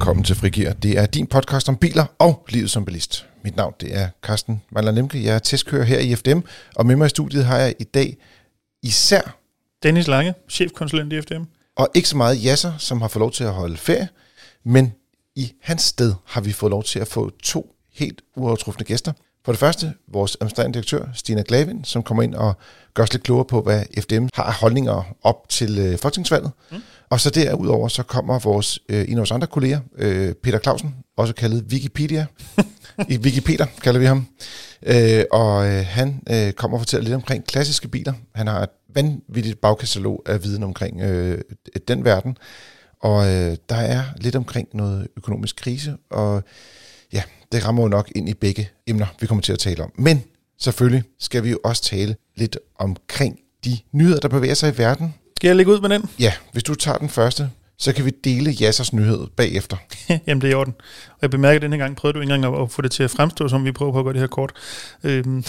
Velkommen til Frigir. Det er din podcast om biler og livet som bilist. Mit navn det er Carsten Mandler Lemke. Jeg er testkører her i FDM, og med mig i studiet har jeg i dag især... Dennis Lange, chefkonsulent i FDM. Og ikke så meget Jasser, som har fået lov til at holde ferie, men i hans sted har vi fået lov til at få to helt uovertrufne gæster. For det første, vores administrerende direktør, Stina Glavin, som kommer ind og gør os lidt klogere på, hvad FDM har af holdninger op til øh, folketingsvalget. Mm. Og så derudover, så kommer vores, øh, en af vores andre kolleger, øh, Peter Clausen, også kaldet Wikipedia. I Wikipedia kalder vi ham. Øh, og øh, han øh, kommer og fortæller lidt omkring klassiske biler. Han har et vanvittigt bagkatalog af viden omkring øh, den verden. Og øh, der er lidt omkring noget økonomisk krise, og det rammer jo nok ind i begge emner, vi kommer til at tale om. Men selvfølgelig skal vi jo også tale lidt omkring de nyheder, der bevæger sig i verden. Skal jeg lægge ud med den? Ja, hvis du tager den første, så kan vi dele Jassers nyhed bagefter. Jamen, det er i orden. Og jeg bemærker, at denne gang prøvede du ikke engang at få det til at fremstå, som vi prøver på at gøre det her kort. Øhm.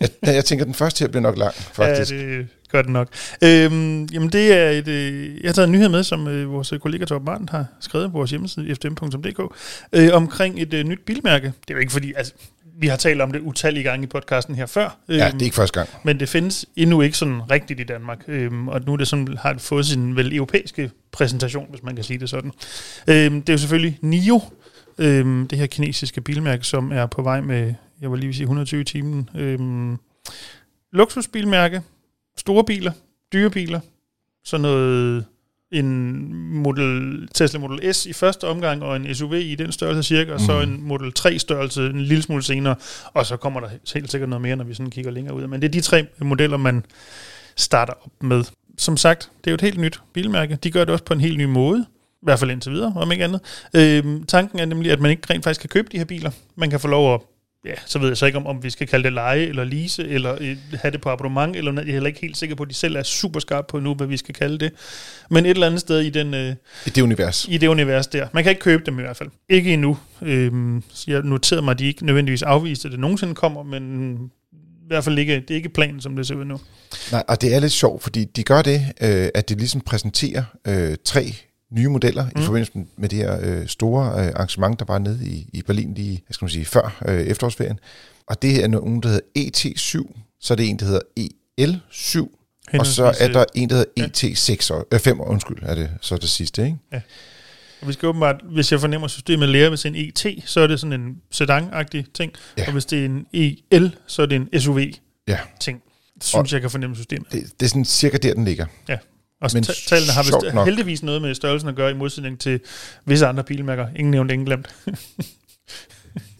jeg, jeg tænker, den første her bliver nok lang, faktisk. Ja, det gør det nok. Øhm, jamen, det er et, øh, jeg har taget en nyhed med, som øh, vores kollega Torben Martin har skrevet på vores hjemmeside, fdm.dk, øh, omkring et øh, nyt bilmærke. Det er jo ikke fordi, altså, vi har talt om det utallige gange i podcasten her før. Ja, det er ikke første gang. Men det findes endnu ikke sådan rigtigt i Danmark. Øhm, og nu er det sådan, har det fået sin vel europæiske præsentation, hvis man kan sige det sådan. Øhm, det er jo selvfølgelig NIO, øhm, det her kinesiske bilmærke, som er på vej med, jeg vil lige sige 120 timer. Øhm, luksusbilmærke, store biler, dyre biler, sådan noget en Model, Tesla Model S i første omgang, og en SUV i den størrelse cirka, og mm. så en Model 3 størrelse en lille smule senere, og så kommer der helt sikkert noget mere, når vi sådan kigger længere ud. Men det er de tre modeller, man starter op med. Som sagt, det er jo et helt nyt bilmærke. De gør det også på en helt ny måde. I hvert fald indtil videre, om ikke andet. Øhm, tanken er nemlig, at man ikke rent faktisk kan købe de her biler. Man kan få lov at ja, så ved jeg så ikke, om, om vi skal kalde det leje eller lease, eller øh, have det på abonnement, eller noget. Jeg er heller ikke helt sikker på, at de selv er super skarpe på nu, hvad vi skal kalde det. Men et eller andet sted i den... Øh, I det univers. I det univers der. Man kan ikke købe dem i hvert fald. Ikke endnu. Øhm, så jeg noterede mig, at de ikke nødvendigvis afviste, at det nogensinde kommer, men i hvert fald ikke, det er ikke planen, som det ser ud nu. Nej, og det er lidt sjovt, fordi de gør det, øh, at de ligesom præsenterer øh, tre nye modeller mm. i forbindelse med det her øh, store øh, arrangement, der var nede i, i Berlin lige, jeg skal man sige, før øh, efterårsferien. Og det er nogen, der hedder ET7, så er det en, der hedder EL7, og så er der en, der hedder ET6, ja. øh, 5, undskyld, er det så det sidste, ikke? Ja. Og vi skal åbenbart, hvis jeg fornemmer systemet lærer, hvis en ET, så er det sådan en sedan-agtig ting, ja. og hvis det er en EL, så er det en SUV-ting. Ja. Synes og jeg kan fornemme systemet. Det, det er sådan cirka der, den ligger. Ja. Og Men tallene har vist nok. heldigvis noget med størrelsen at gøre, i modsætning til visse andre bilmærker. Ingen nævnt, ingen glemt.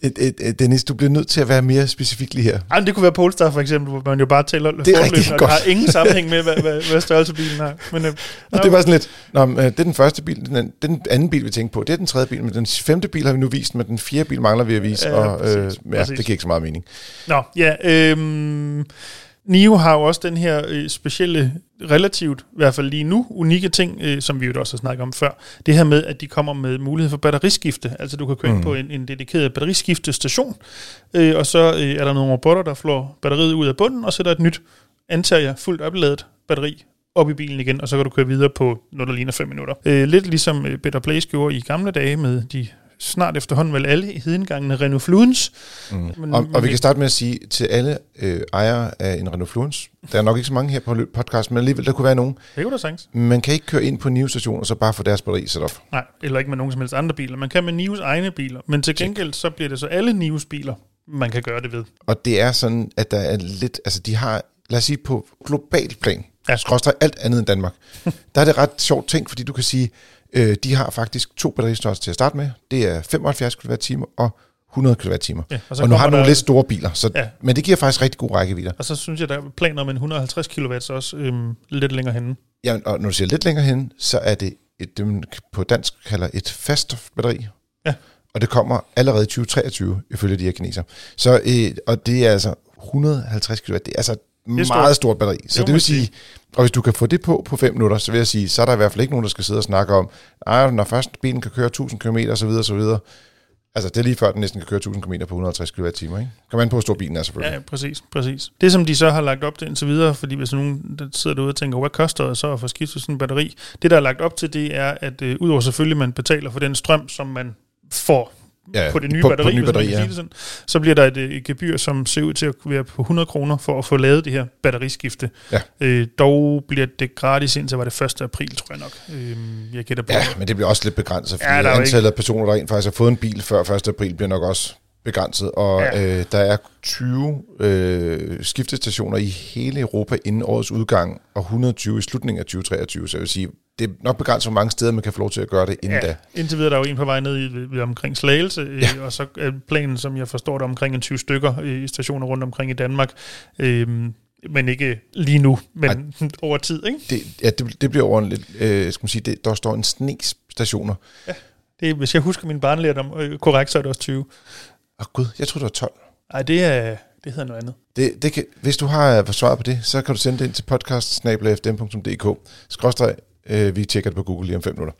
Et, et, et, Dennis, du bliver nødt til at være mere specifik lige her. Ej, det kunne være Polestar for eksempel, hvor man jo bare tæller det er rigtig godt. Har ingen sammenhæng med, hvad, hvad, hvad størrelse bilen har. Men, øh, og det var sådan lidt, nå, øh, det er den første bil, den, den anden bil, vi tænker på, det er den tredje bil, men den femte bil har vi nu vist, men den fjerde bil mangler vi at vise, ja, og præcis, øh, ja, præcis. det giver ikke så meget mening. Nå, ja, øh, NIO har jo også den her øh, specielle, relativt, i hvert fald lige nu, unikke ting, øh, som vi jo også har snakket om før. Det her med, at de kommer med mulighed for batteriskifte. Altså du kan køre mm. ind på en, en dedikeret batteriskiftestation, øh, og så øh, er der nogle robotter, der flår batteriet ud af bunden, og sætter et nyt, antager jeg, fuldt opladet batteri op i bilen igen, og så kan du køre videre på noget, der ligner 5 minutter. Øh, lidt ligesom øh, Better Place gjorde i gamle dage med de snart efterhånden vel alle i hedengangene Renault Fluence. Mm. Men, og, og vi kan starte med at sige til alle øh, ejere af en Renault Fluence, der er nok ikke så mange her på podcast, men alligevel der kunne være nogen. Det kunne der sagtens. Man kan ikke køre ind på Nius station og så bare få deres batteri sat op. Nej, eller ikke med nogen som helst andre biler. Man kan med Nius egne biler, men til gengæld så bliver det så alle Nius biler, man kan gøre det ved. Og det er sådan, at der er lidt, altså de har, lad os sige på global plan, ja. skråstrej alt andet end Danmark, der er det ret sjovt ting, fordi du kan sige, Øh, de har faktisk to batteristørrelser til at starte med. Det er 75 kWh og 100 kWh. Ja, og, og nu har du nogle lidt store biler, så, ja. men det giver faktisk rigtig god rækkevidde. Og så synes jeg, der er planer om en 150 kW også øhm, lidt længere henne. Ja, og når du siger lidt længere henne, så er det et, det man på dansk kalder et fast batteri. Ja. Og det kommer allerede i 2023, ifølge de her kineser. Så, øh, og det er altså 150 kW. Det er altså meget stort, stort batteri. Så det, det vil sige, og hvis du kan få det på på 5 minutter, så vil jeg sige, så er der i hvert fald ikke nogen, der skal sidde og snakke om, nej, når først bilen kan køre 1000 km, så videre, så videre, Altså, det er lige før, den næsten kan køre 1000 km på 150 kWh, ikke? Kom an på, hvor stor bilen er, selvfølgelig. Ja, præcis, præcis. Det, som de så har lagt op til indtil videre, fordi hvis nogen der sidder derude og tænker, hvad koster det så at få skiftet sådan en batteri? Det, der er lagt op til, det er, at øh, udover selvfølgelig, man betaler for den strøm, som man får Ja, på det nye på- på batteri, det nye batteri, ja. sådan, så bliver der et, øh, et gebyr, som ser ud til at være på 100 kroner for at få lavet det her batteriskifte. Ja. Øh, dog bliver det gratis indtil var det 1. april, tror jeg nok. Øh, jeg gætter på. Ja, men det bliver også lidt begrænset, fordi Ja, antallet af personer, der rent faktisk har fået en bil før 1. april, bliver nok også begrænset. Og ja. øh, der er 20 øh, skiftestationer i hele Europa inden årets udgang, og 120 i slutningen af 2023. Så jeg vil sige, det er nok begrænset, hvor mange steder man kan få lov til at gøre det inden ja. da. Indtil videre der er jo en på vej ned i, ved omkring Slagelse, ja. Ja. og så er planen, som jeg forstår det, omkring en 20 stykker øh, i stationer rundt omkring i Danmark. Øhm, men ikke lige nu, men Ej. over tid. Ikke? Det, ja, det, det bliver over en lidt, øh, skal man sige, det, der står en snes stationer. Det, er- hvis jeg husker min barnlærdom øh, korrekt, så er det også 20. Åh gud, jeg tror det var 12. Nej, det, er, det hedder noget andet. Det, det kan, hvis du har øh, svaret på det, så kan du sende det ind til podcast Skråstreg, øh, vi tjekker det på Google lige om 5 minutter.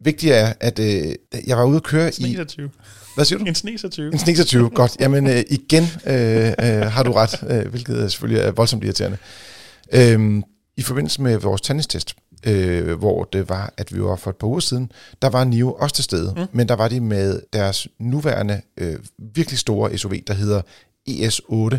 Vigtigt er, at øh, jeg var ude at køre i... Snes er 20. Hvad siger du? En snes er 20. En snes 20, godt. Jamen øh, igen øh, øh, har du ret, øh, hvilket er selvfølgelig er voldsomt irriterende. Øhm, I forbindelse med vores tandestest, øh, hvor det var, at vi var for et par uger siden, der var Nio også til stede, mm. men der var de med deres nuværende øh, virkelig store SUV, der hedder ES8,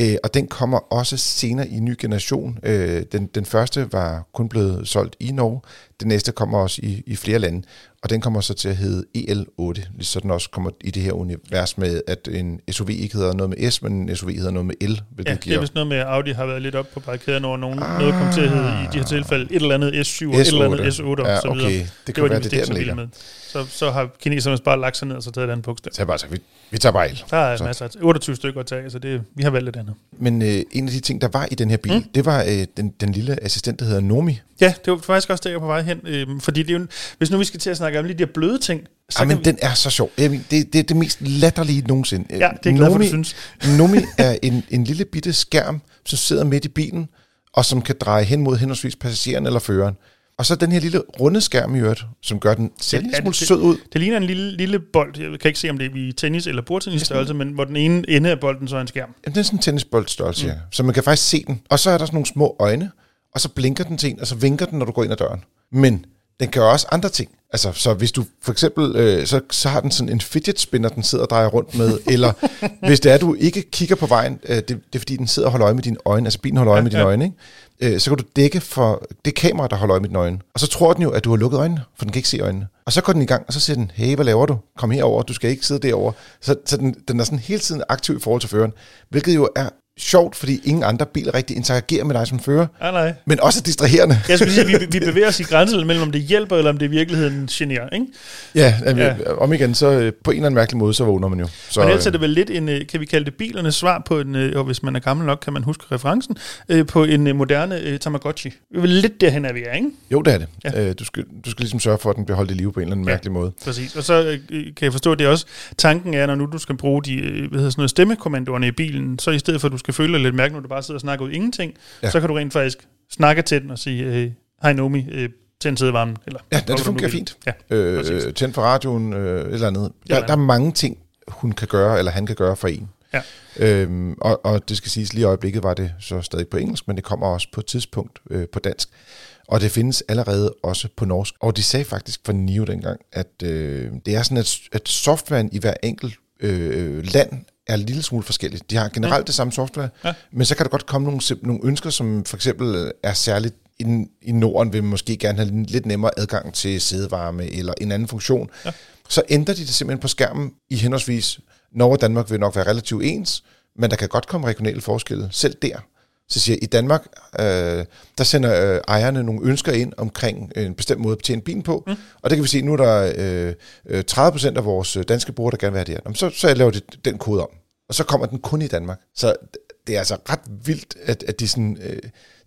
øh, og den kommer også senere i en ny generation. Øh, den, den første var kun blevet solgt i Norge, den næste kommer også i, i flere lande, og den kommer så til at hedde EL8, lige så den også kommer i det her univers med, at en SUV ikke hedder noget med S, men en SUV hedder noget med L, Ja, det er vist noget med, at Audi har været lidt op på parkeringen over nogen. Ah. Noget kom til at hedde i de her tilfælde et eller andet S7 og et eller andet S8 og Ja, så videre. okay. Det Det kan var være, de det er der, den så ligger. med. Så, så har kineserne bare lagt sig ned og så taget et andet bogstav. Så jeg bare sagt, vi, vi tager bare el. Der er Så. masser af 28 stykker at tage, så det, vi har valgt et andet. Men øh, en af de ting, der var i den her bil, mm. det var øh, den, den lille assistent, der hedder Nomi. Ja, det var faktisk også der, jeg på vej hen. Øhm, fordi det er jo, hvis nu vi skal til at snakke om lige de her bløde ting, så Ej, men vi, den er så sjov. Jeg mener, det, det er det mest latterlige nogensinde. Ja, det er jeg glad for, du synes. Nomi er en, en lille bitte skærm, som sidder midt i bilen, og som kan dreje hen mod henholdsvis passageren eller føreren. Og så den her lille runde skærm i øvrigt, som gør den ser lille smule det- sød ud. Det ligner en lille, lille bold. Jeg kan ikke se, om det er i tennis eller bordtennis størrelse, men hvor den ene ende af bolden så er en skærm. Jamen, det er sådan en tennisboldstørrelse, mm. ja. Så man kan faktisk se den. Og så er der sådan nogle små øjne, og så blinker den til en, og så vinker den, når du går ind ad døren. Men den kan jo også andre ting. Altså, så hvis du for eksempel, øh, så, så har den sådan en fidget spinner, den sidder og drejer rundt med, eller hvis det er, du ikke kigger på vejen, øh, det, det er fordi, den sidder og holder øje med dine øjne, altså bilen holder øje Ja, med dine ja. øjne, ikke? Øh, så kan du dække for det kamera, der holder øje med dine øjne. Og så tror den jo, at du har lukket øjnene, for den kan ikke se øjnene. Og så går den i gang, og så siger den, hey, hvad laver du? Kom herover, du skal ikke sidde derovre. Så, så den, den er sådan hele tiden aktiv i forhold til føreren, hvilket jo er sjovt, fordi ingen andre biler rigtig interagerer med dig som fører, Nej, nej. men også distraherende. Jeg skulle sige, at vi, vi bevæger os i grænsen mellem, om det hjælper, eller om det i virkeligheden generer. Ikke? Ja, ja. Om igen, så øh, på en eller anden mærkelig måde, så vågner man jo. Så, Men ellers er øh, det vel lidt en, øh, kan vi kalde det bilernes svar på en, og hvis man er gammel nok, kan man huske referencen, på en moderne Tamagotchi. Det er vel lidt derhen er vi er, ikke? jo, det er det. Ja. Du, skal, du skal ligesom sørge for, at den bliver holdt i live på en eller anden Ja. mærkelig måde. Præcis. Og så kan jeg forstå, at det er også tanken er, når nu du skal bruge de hvad hedder sådan noget, stemmekommandoerne i bilen, så i stedet for, at du skal føle dig lidt mærke, når du bare sidder og snakker ud ingenting, ja. Så kan du rent faktisk snakke til den og sige, hej Nomi, øh, tænd sædevarmen. Eller, Ja, det du fungerer fint. Ja. Øh, tænd for radioen, øh, eller andet. Der, der er mange ting, hun kan gøre, eller han kan gøre for en. Ja. Øhm, og, og det skal siges, lige i øjeblikket var det så stadig på engelsk, men det kommer også på et tidspunkt øh, på dansk. Og det findes allerede også på norsk. Og de sagde faktisk for NIO dengang, at øh, det er sådan, at, at softwaren i hver enkelt øh, land er en lille smule forskelligt. De har generelt Mm. det samme software, Ja. men så kan der godt komme nogle, nogle ønsker, som for eksempel er særligt i, i Norden, vil man måske gerne have lidt nemmere adgang til sædevarme eller en anden funktion. Ja. Så ændrer de det simpelthen på skærmen i henholdsvis Norge og Danmark vil nok være relativt ens, men der kan godt komme regionale forskelle selv der. Så siger jeg, i Danmark, øh, der sender øh, ejerne nogle ønsker ind omkring en bestemt måde at betjene bilen på, mm. og det kan vi se, nu er der øh, øh, 30% af vores øh, danske brugere, der gerne vil have det her. Jamen, så, så laver de den kode om, og så kommer den kun i Danmark. Så det er altså ret vildt, at, at de sådan, øh,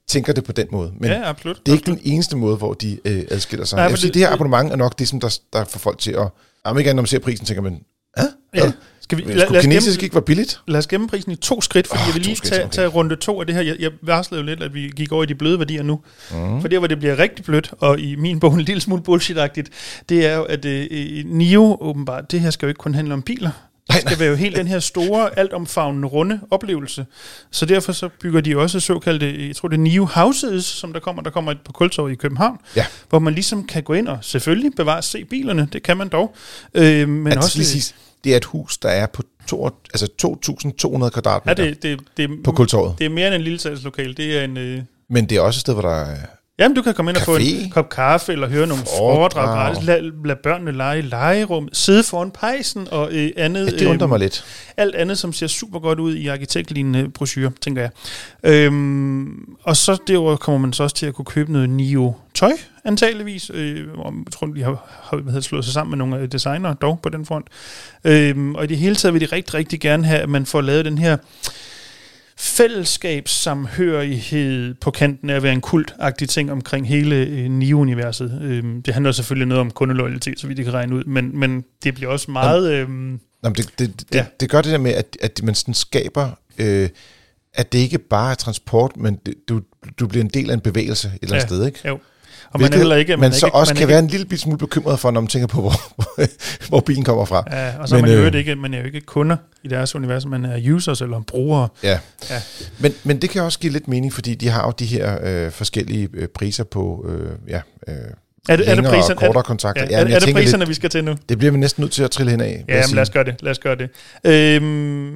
tænker det på den måde. Men ja, absolut. det er ikke den eneste måde, hvor de øh, adskiller sig. Nej, jeg vil sige, det- det her abonnement er nok det, som der, der får folk til at... Om ikke andet, når man ser prisen, tænker man, Hæ? Ja. Skal vi, Skulle kinesisk ikke være billigt? lad os gemme prisen i to skridt, fordi oh, jeg vil lige skridt, tage, okay. tage runde to af det her. Jeg, jeg varslede jo lidt, at vi gik over i de bløde værdier nu. Mm. For der, hvor det bliver rigtig blødt, og i min bog en lille smule bullshit-agtigt, det er jo, at øh, øh, NIO åbenbart, det her skal jo ikke kun handle om biler. Det skal være jo helt den her store, altomfavnende, runde oplevelse. Så derfor så bygger de også såkaldte, jeg tror det er NIO Houses, som der kommer. Der kommer et på Kultorvet i København, Ja. hvor man ligesom kan gå ind og selvfølgelig bevare se bilerne, det kan man dog. Øh, men Men også, siges, det er et hus, der er på to, altså 2.200 ja, kvadratmeter det, det, det, på Kultorvet. det er mere end en lille salgslokale. Det er en... Øh, Men det er også et sted, hvor der er... Jamen, du kan komme ind og få Café. en kop kaffe, eller høre nogle Foredrag. foredrag gratis. Lad, lad børnene lege i legerum, sidde foran pejsen og øh, andet. Ja, det undrer mig lidt. Alt andet, som ser super godt ud i arkitektlignende brochurer, tænker jeg. Øhm, og så derudover kommer man så også til at kunne købe noget Nio tøj, antageligvis. Øh, jeg tror, de har, har hvad hedder det, slået sig sammen med nogle øh, designere dog på den front. Øhm, og i det hele taget vil de rigtig, rigtig gerne have, at man får lavet den her fællesskabssamhørighed på kanten af at være en kultagtig ting omkring hele øh, NIO-universet. Øhm, det handler selvfølgelig noget om kundeloyalitet, så vidt det kan regne ud, men, men det bliver også meget... Øhm, Nå, men det, det, det, ja. det gør det der med, at, at man sådan skaber, øh, at det ikke bare er transport, men det, du, du bliver en del af en bevægelse et eller andet Ja. sted, ikke? jo. Og man er heller ikke... man, Man så ikke, også man kan ikke, være en lille bit smule bekymret for, når man tænker på, hvor, hvor bilen kommer fra. Ja, og så Men, man, øh, øh, ikke, man er jo ikke kunder i deres univers, man er users eller brugere. Ja. Ja. Men, men det kan også give lidt mening, fordi de har jo de her øh, forskellige øh, priser på øh, ja, øh, Er det, er det, priser, og kortere er, kontakter. ja, er, men er det priserne, vi skal til nu? Lidt, det bliver vi næsten nødt til at trille hen af. Ja, men lad os gøre det. Lad os gøre det. Øhm,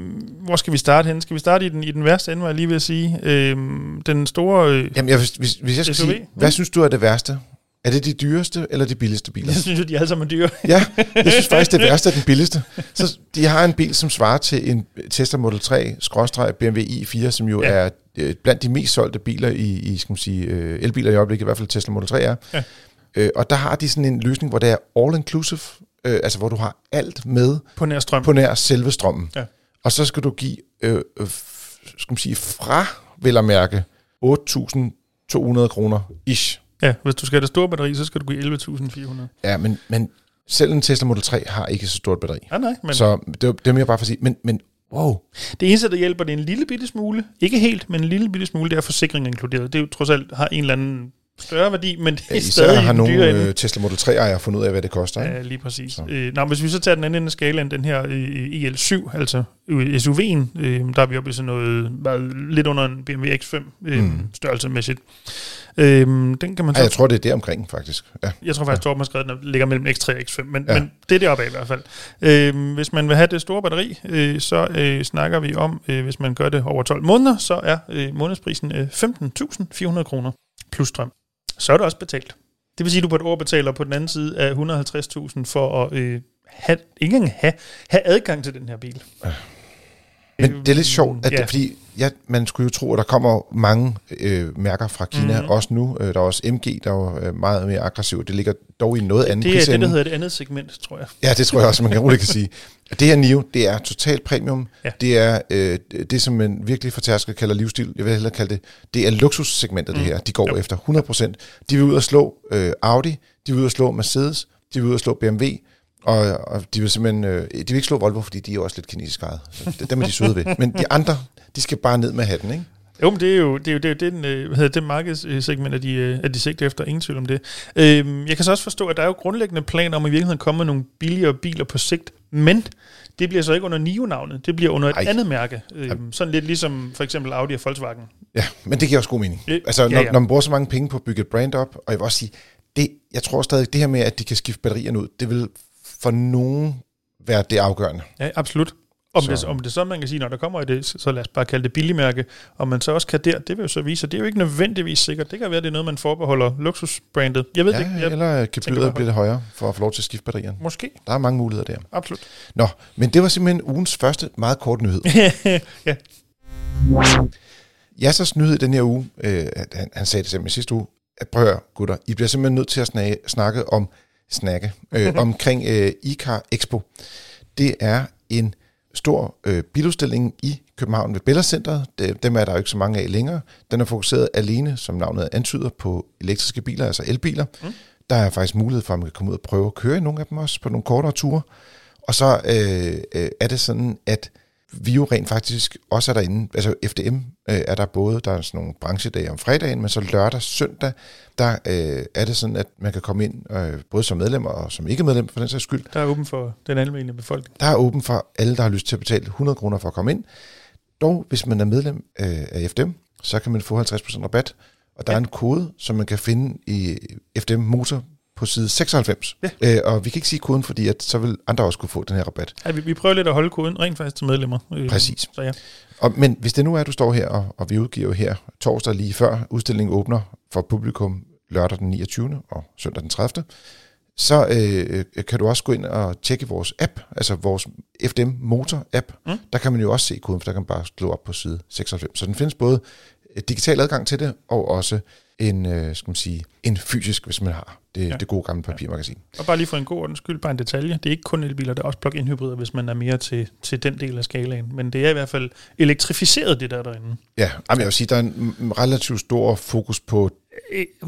hvor skal vi starte hen? Skal vi starte i den, i den værste ende, var jeg lige ved at sige? Øhm, den store... Øh, Jamen, jeg, hvis, hvis, hvis jeg skal SUV? sige, hvad synes du er det værste? Er det de dyreste eller de billigste biler? jeg synes jo, de alle sammen er dyre. Ja, jeg synes faktisk, det værste er den billigste. Så de har en bil, som svarer til en Tesla Model 3 skråstreg BMW i4, som jo Ja. ja. er øh, blandt de mest solgte biler i, i skal man sige, øh, elbiler i øjeblikket, i hvert fald Tesla Model 3 er. Ja. Øh, og der har de sådan en løsning, hvor det er all-inclusive, øh, altså hvor du har alt med På nær strøm. på nær selve strømmen. Ja. Og så skal du give, øh, øh, skal man sige, fra, vil jeg mærke, 8.200 kroner ish. Ja, hvis du skal have det store batteri, så skal du give 11.400. Ja, men, men selv en Tesla Model 3 har ikke så stort batteri. Ja, nej, men Så det, det er mere bare for at sige, men, men wow, det eneste, der hjælper, det er en lille bitte smule. Ikke helt, men en lille bitte smule, det er forsikringen inkluderet. Det er jo trods alt har en eller anden større værdi, men det er ja, stadig især har nogle dyre øh, Tesla Model 3 ejere fundet ud af, hvad det koster. ikke? Ja, lige præcis. Så. Øh, nå, hvis vi så tager den anden ende af skalaen, den her øh, EL7, altså øh, SUV'en, øh, der er vi oppe i sådan noget, lidt under en BMW X5 øh, mm. Størrelsesmæssigt. Øh, den kan man så... Ja, jeg tror, det er der omkring, faktisk. Ja. Jeg tror faktisk, Torben har skrevet, at den ligger mellem X3 og X5, men, ja. Ja. men det er deroppe af i hvert fald. Øh, hvis man vil have det store batteri, øh, så øh, snakker vi om, øh, hvis man gør det over 12 måneder, så er øh, månedsprisen øh, 15.400 kroner plus strøm. Så er det også betalt. Det vil sige, at du på et år betaler på den anden side af 150.000 for at øh, have, ikke engang have, have adgang til den her bil. Men det er lidt sjovt, at ja. det, fordi ja, man skulle jo tro, at der kommer mange øh, mærker fra Kina, Mhm. mm-hmm. også nu. Øh, der er også MG, der er øh, meget mere aggressiv. Det ligger dog i noget anden Det er det, der hedder det andet segment, tror jeg. Ja, det tror jeg også, man kan roligt kan sige. Det her NIO, det er totalt premium. Ja. Det er øh, det, som man virkelig fortærsker kalder livsstil. Jeg vil hellere kalde det, det er luksussegmentet, mm. det her. De går Jo. efter 100%. De vil ud og slå øh, Audi, de vil ud og slå Mercedes, de vil ud og slå BMW, og, og de vil simpelthen, øh, de vil ikke slå Volvo, fordi de er jo også lidt kinesisk ejet. Så det, dem er de søde ved. Men de andre, de skal bare ned med hatten, ikke? Jo, men det er jo det, er jo, det, er jo den, øh, hvad hedder det markedssegment, at de, øh, at de sigter efter. Ingen tvivl om det. Øhm, jeg kan så også forstå, at der er jo grundlæggende planer om at i virkeligheden komme med nogle billigere biler på sigt, men det bliver så ikke under NIO-navnet. Det bliver under et Ej. andet mærke. Øhm, sådan lidt ligesom for eksempel Audi og Volkswagen. Ja, men det giver også god mening. Øh, Altså, ja, når, ja. når man bruger så mange penge på at bygge et brand op, og jeg vil også sige, det, jeg tror stadig, det her med, at de kan skifte batterierne ud, det vil for nogen være det afgørende. Ja, absolut. Om, Så- det, om det så, man kan sige, når der kommer i det, så lad os bare kalde det billigmærke, om man så også kan der, det vil jo så vise, det er jo ikke nødvendigvis sikkert. Det kan være, det er noget, man forbeholder luksusbrandet. Jeg ved det Ja, ikke. Jeg, eller gebyret bliver lidt højere for at få lov til at skifte batterierne. måske. Der er mange muligheder der. Absolut. Nå, men det var simpelthen ugens første meget kort nyhed. ja. Jassers nyhed den her uge, øh, han, han sagde det simpelthen sidste uge, at prøv at høre, gutter, I bliver simpelthen nødt til at snakke, snakke om snakke, øh, omkring øh, ICAR Expo. Det er en stor øh, biludstilling i København ved Bella Centeret. Det, dem er der jo ikke så mange af længere. Den er fokuseret alene, som navnet antyder, på elektriske biler, altså elbiler. Mm. Der er faktisk mulighed for, at man kan komme ud og prøve at køre i nogle af dem også på nogle kortere ture. Og så øh, øh, er det sådan, at vi jo rent faktisk også er derinde, altså FDM øh, er der både, der er sådan nogle branchedage om fredagen, men så lørdag, søndag, der øh, er det sådan, at man kan komme ind, øh, både som medlem og som ikke medlem for den sags skyld. Der er åben for den almindelige befolkning. Der er åben for alle, der har lyst til at betale 100 kroner for at komme ind. Dog, hvis man er medlem øh, af FDM, så kan man få 50% rabat, og der ja. er en kode, som man kan finde i FDM Motor på side 96. Ja. Øh, og vi kan ikke sige koden, fordi at så vil andre også kunne få den her rabat. Ja, vi, vi prøver lidt at holde koden rent faktisk til medlemmer. Øh, Præcis. Så ja. og, men hvis det nu er, at du står her, og, og vi udgiver jo her torsdag lige før udstillingen åbner for publikum lørdag den 29. og søndag den 30 så øh, kan du også gå ind og tjekke vores app, altså vores FDM Motor app. Mm. Der kan man jo også se koden, for der kan man bare slå op på side 96. Så den findes både digital adgang til det, og også en, øh, skal man sige, en fysisk, hvis man har det, ja. det gode gamle papirmagasin. Ja. Og bare lige for en god ordens skyld, bare en detalje. Det er ikke kun elbiler, der er også plug-in hybrider, hvis man er mere til, til den del af skalaen. Men det er i hvert fald elektrificeret, det der derinde. Ja, jeg vil sige, der er en relativt stor fokus på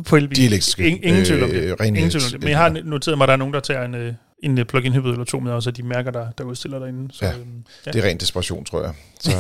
på elbiler. De elektriske. Ingen tvivl om det. Øh, Ingen tvivl om det. Men jeg har noteret mig, at der er nogen, der tager en, øh, en plug-in hybrid eller to med, også de mærker, der, der udstiller derinde. Så, ja, øhm, ja, det er ren desperation, tror jeg. Så,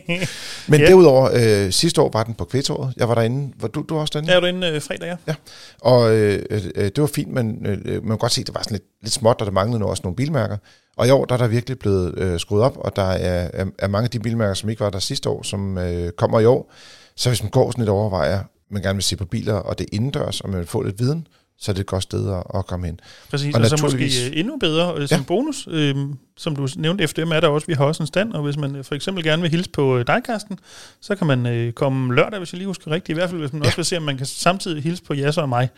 Men ja. derudover, øh, sidste år var den på kvætåret. Jeg var derinde. Var du, du også derinde? Ja, jeg var derinde øh, fredag, ja. ja. Og øh, øh, det var fint, men øh, man kan godt se, at det var sådan lidt, lidt småt, og der manglede også nogle bilmærker. Og i år der er der virkelig blevet øh, skruet op, og der er, er, er mange af de bilmærker, som ikke var der sidste år, som øh, kommer i år. Så hvis man går sådan lidt overvejer, man gerne vil se på biler, og det indendørs, og man vil få lidt viden, så er det et godt sted at, komme hen. Præcis, og, og så måske øh, endnu bedre øh, som ja. bonus, øh, som du nævnte, FDM er der også, vi har også en stand, og hvis man øh, for eksempel gerne vil hilse på dig, Karsten, så kan man øh, komme lørdag, hvis jeg lige husker rigtigt, i hvert fald hvis man ja. også vil se, om man kan samtidig hilse på Jasser og mig.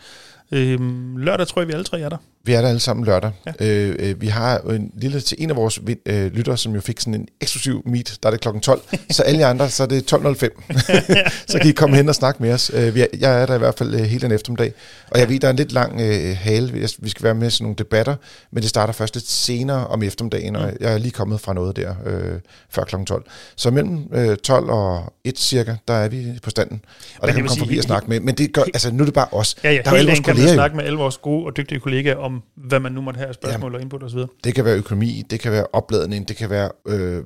Øhm, lørdag tror jeg, vi alle tre er der. Vi er der alle sammen lørdag. Ja. Øh, øh, vi har en lille til en af vores øh, lyttere, som jo fik sådan en eksklusiv meet, der er det klokken 12. så alle jer andre, så er det 12.05. så kan I komme hen og snakke med os. Øh, vi er, jeg er der i hvert fald øh, hele den eftermiddag. Og jeg ved, der er en lidt lang øh, hale. Vi skal være med sådan nogle debatter, men det starter først lidt senere om eftermiddagen, og mm. jeg er lige kommet fra noget der øh, før klokken 12. Så mellem øh, 12 og 1 cirka, der er vi på standen. Og men der kan man komme forbi og snakke med. Men det gør, altså, nu er det bare os. Ja, ja, der er dagen kan man snakke med alle vores gode og dygtige kollegaer om, hvad man nu måtte have spørgsmål Jamen, og input osv. Det kan være økonomi, det kan være opladning, det kan være... Øh,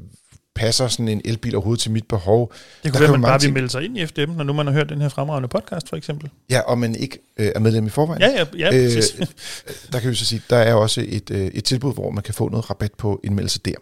passer sådan en elbil overhovedet til mit behov. Det kunne være, at man bare vil melde sig ind i FDM, når nu man har hørt den her fremragende podcast, for eksempel. Ja, og man ikke øh, er medlem i forvejen. Ja, ja, ja øh, Der kan vi så sige, der er også et, øh, et tilbud, hvor man kan få noget rabat på indmeldelse der.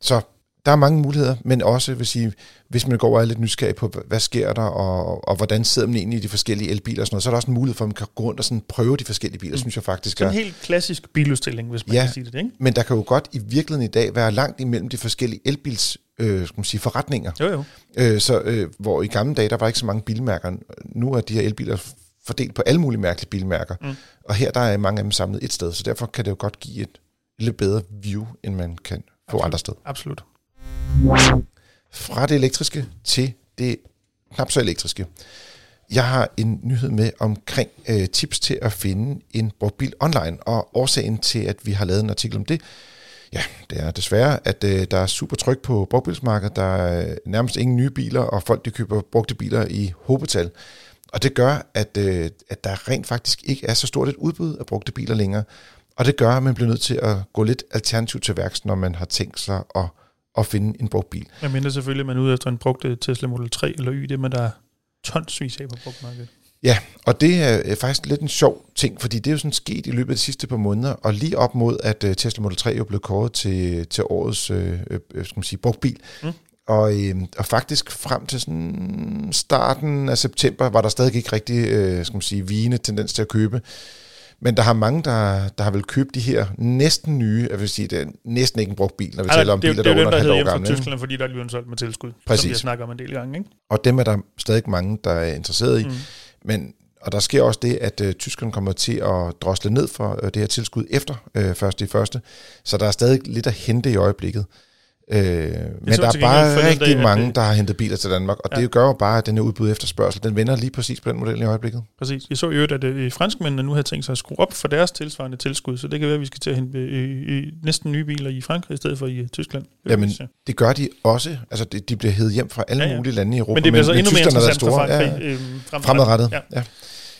Så der er mange muligheder, men også vil sige, hvis man går og er lidt nysgerrig på, hvad sker der, og, og hvordan sidder man egentlig i de forskellige elbiler og sådan noget, så er der også en mulighed for, at man kan gå rundt og sådan prøve de forskellige biler, mm. synes jeg faktisk Så en helt klassisk biludstilling, hvis man ja, kan sige det, ikke? men der kan jo godt i virkeligheden i dag være langt imellem de forskellige elbils øh, skal man sige, forretninger. Jo, jo. Øh, så, øh, hvor i gamle dage, der var ikke så mange bilmærker. Nu er de her elbiler fordelt på alle mulige mærkelige bilmærker. Mm. Og her der er mange af dem samlet et sted, så derfor kan det jo godt give et lidt bedre view, end man kan få Absolut. andre steder. Absolut. Fra det elektriske til det knap så elektriske. Jeg har en nyhed med omkring øh, tips til at finde en brugt bil online, og årsagen til, at vi har lavet en artikel om det, ja, det er desværre, at øh, der er super tryk på brugtbilsmarkedet. Der er øh, nærmest ingen nye biler, og folk de køber brugte biler i hobetal. Og det gør, at, øh, at der rent faktisk ikke er så stort et udbud af brugte biler længere. Og det gør, at man bliver nødt til at gå lidt alternativt til værks, når man har tænkt sig at at finde en brugt bil. Jeg mener selvfølgelig, at man er ude efter en brugt Tesla Model 3 eller Y, det man der er tonsvis af på brugtmarkedet. Ja, og det er faktisk lidt en sjov ting, fordi det er jo sådan sket i løbet af de sidste par måneder, og lige op mod, at øh, Tesla Model 3 er blevet kåret til, til årets øh, øh, skal man sige, brugtbil. Mm. Og, øh, og faktisk frem til sådan starten af september var der stadig ikke rigtig øh, skal man sige, vigende tendens til at købe. Men der har mange, der, der har vel købt de her næsten nye, jeg vil sige, det er næsten ikke en brugt bil, når vi Ej, taler om det, biler, der er under halvt år gamle. Er Tyskland, fordi der er blevet solgt med tilskud, Præcis. som vi har snakket om en del gange. Ikke? Og dem er der stadig mange, der er interesseret i. Mm. Men, og der sker også det, at uh, tyskerne kommer til at drosle ned for uh, det her tilskud efter uh, første i første. Så der er stadig lidt at hente i øjeblikket. Øh, men der er bare rigtig dag, mange, det... der har hentet biler til Danmark, og ja. det gør jo bare, at den her udbud efterspørgsel, den vender lige præcis på den model i øjeblikket. Præcis. Jeg så jo, at de øh, franskmændene nu har tænkt sig at skrue op for deres tilsvarende tilskud, så det kan være, at vi skal til at hente i, øh, i næsten nye biler i Frankrig i stedet for i øh, Tyskland. Jamen, det gør de også. Altså, de, de bliver hævet hjem fra alle ja, ja. mulige lande i Europa. Men det bliver så endnu mere interessant for Frankrig ja, fremadrettet. Ja. Ja.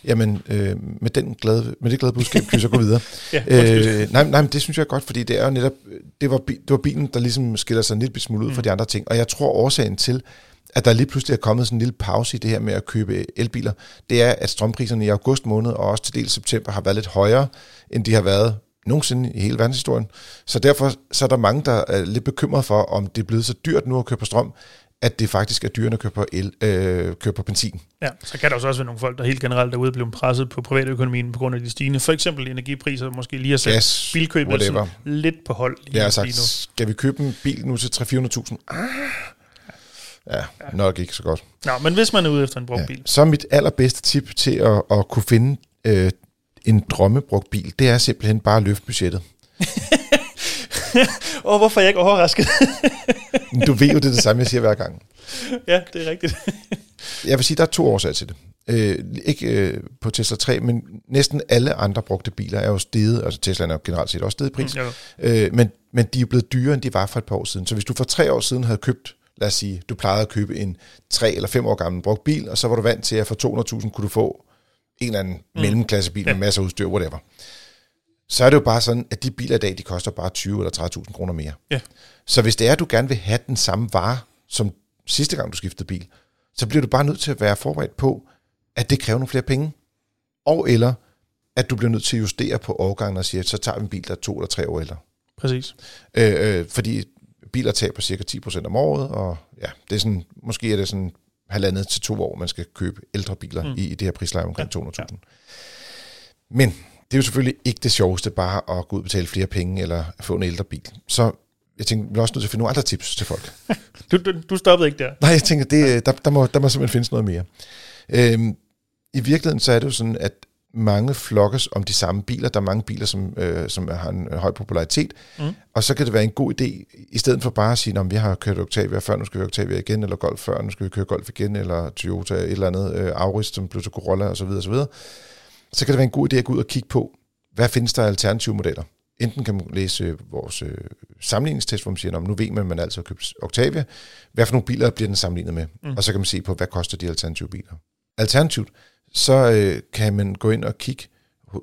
Jamen, øh, med, den glade, med det glade budskab kan vi så gå videre. Ja, øh, nej, nej, men det synes jeg er godt, fordi det er jo netop, det var, det var bilen, der ligesom skiller sig en lille smule ud mm. fra de andre ting. Og jeg tror, årsagen til, at der lige pludselig er kommet sådan en lille pause i det her med at købe elbiler, det er, at strømpriserne i august måned og også til del september har været lidt højere, end de har været nogensinde i hele verdenshistorien. Så derfor så er der mange, der er lidt bekymret for, om det er blevet så dyrt nu at købe strøm, at det faktisk er dyrere at køre på, el, øh, køre på benzin. Ja, så kan der også være nogle folk, der helt generelt er ude blevet presset på privatøkonomien på grund af de stigende, for eksempel energipriser, måske lige at sætte bilkøbet lidt på hold. Lige jeg har sagt, nu. skal vi købe en bil nu til 300-400.000? Ah. Ja, ja, nok ikke så godt. Nå, men hvis man er ude efter en brugt ja. bil. Så mit allerbedste tip til at, at kunne finde øh, en drømmebrugt bil, det er simpelthen bare at løfte budgettet. Og hvorfor er jeg ikke overrasket? du ved jo, det er det samme, jeg siger hver gang. Ja, det er rigtigt. jeg vil sige, der er to årsager til det. Øh, ikke øh, på Tesla 3, men næsten alle andre brugte biler er jo steget, altså Tesla er jo generelt set også steget i pris, mm, øh, men, men de er blevet dyrere, end de var for et par år siden. Så hvis du for tre år siden havde købt, lad os sige, du plejede at købe en tre eller fem år gammel brugt bil, og så var du vant til, at for 200.000 kunne du få en eller anden mm. mellemklassebil med masser af udstyr, whatever så er det jo bare sådan, at de biler i dag, de koster bare 20 eller 30.000 kroner mere. Ja. Så hvis det er, at du gerne vil have den samme vare, som sidste gang du skiftede bil, så bliver du bare nødt til at være forberedt på, at det kræver nogle flere penge. Og eller, at du bliver nødt til at justere på årgangen og sige, at så tager vi en bil, der er to eller tre år ældre. Præcis. Øh, øh, fordi biler taber cirka 10% om året, og ja, det er sådan, måske er det sådan halvandet til to år, man skal købe ældre biler mm. i, i det her prisleje omkring ja. 200.000. Ja. Men det er jo selvfølgelig ikke det sjoveste bare at gå ud og betale flere penge eller få en ældre bil. Så jeg tænkte, vi er også nødt til at finde nogle andre tips til folk. du, du, du stoppede ikke der? Nej, jeg tænker, det, der, der, må, der må simpelthen findes noget mere. Øhm, I virkeligheden så er det jo sådan, at mange flokkes om de samme biler. Der er mange biler, som, øh, som har en høj popularitet. Mm. Og så kan det være en god idé, i stedet for bare at sige, at vi har kørt Octavia før, nu skal vi Octavia igen, eller Golf før, nu skal vi køre Golf igen, eller Toyota, et eller andet, øh, Auris, som blev til Corolla osv. osv så kan det være en god idé at gå ud og kigge på, hvad findes der af alternative modeller. Enten kan man læse vores øh, sammenligningstest, hvor man siger, nu ved man, at man altså har købt Octavia. Hvad for nogle biler bliver den sammenlignet med? Mm. Og så kan man se på, hvad koster de alternative biler. Alternativt, så øh, kan man gå ind og kigge.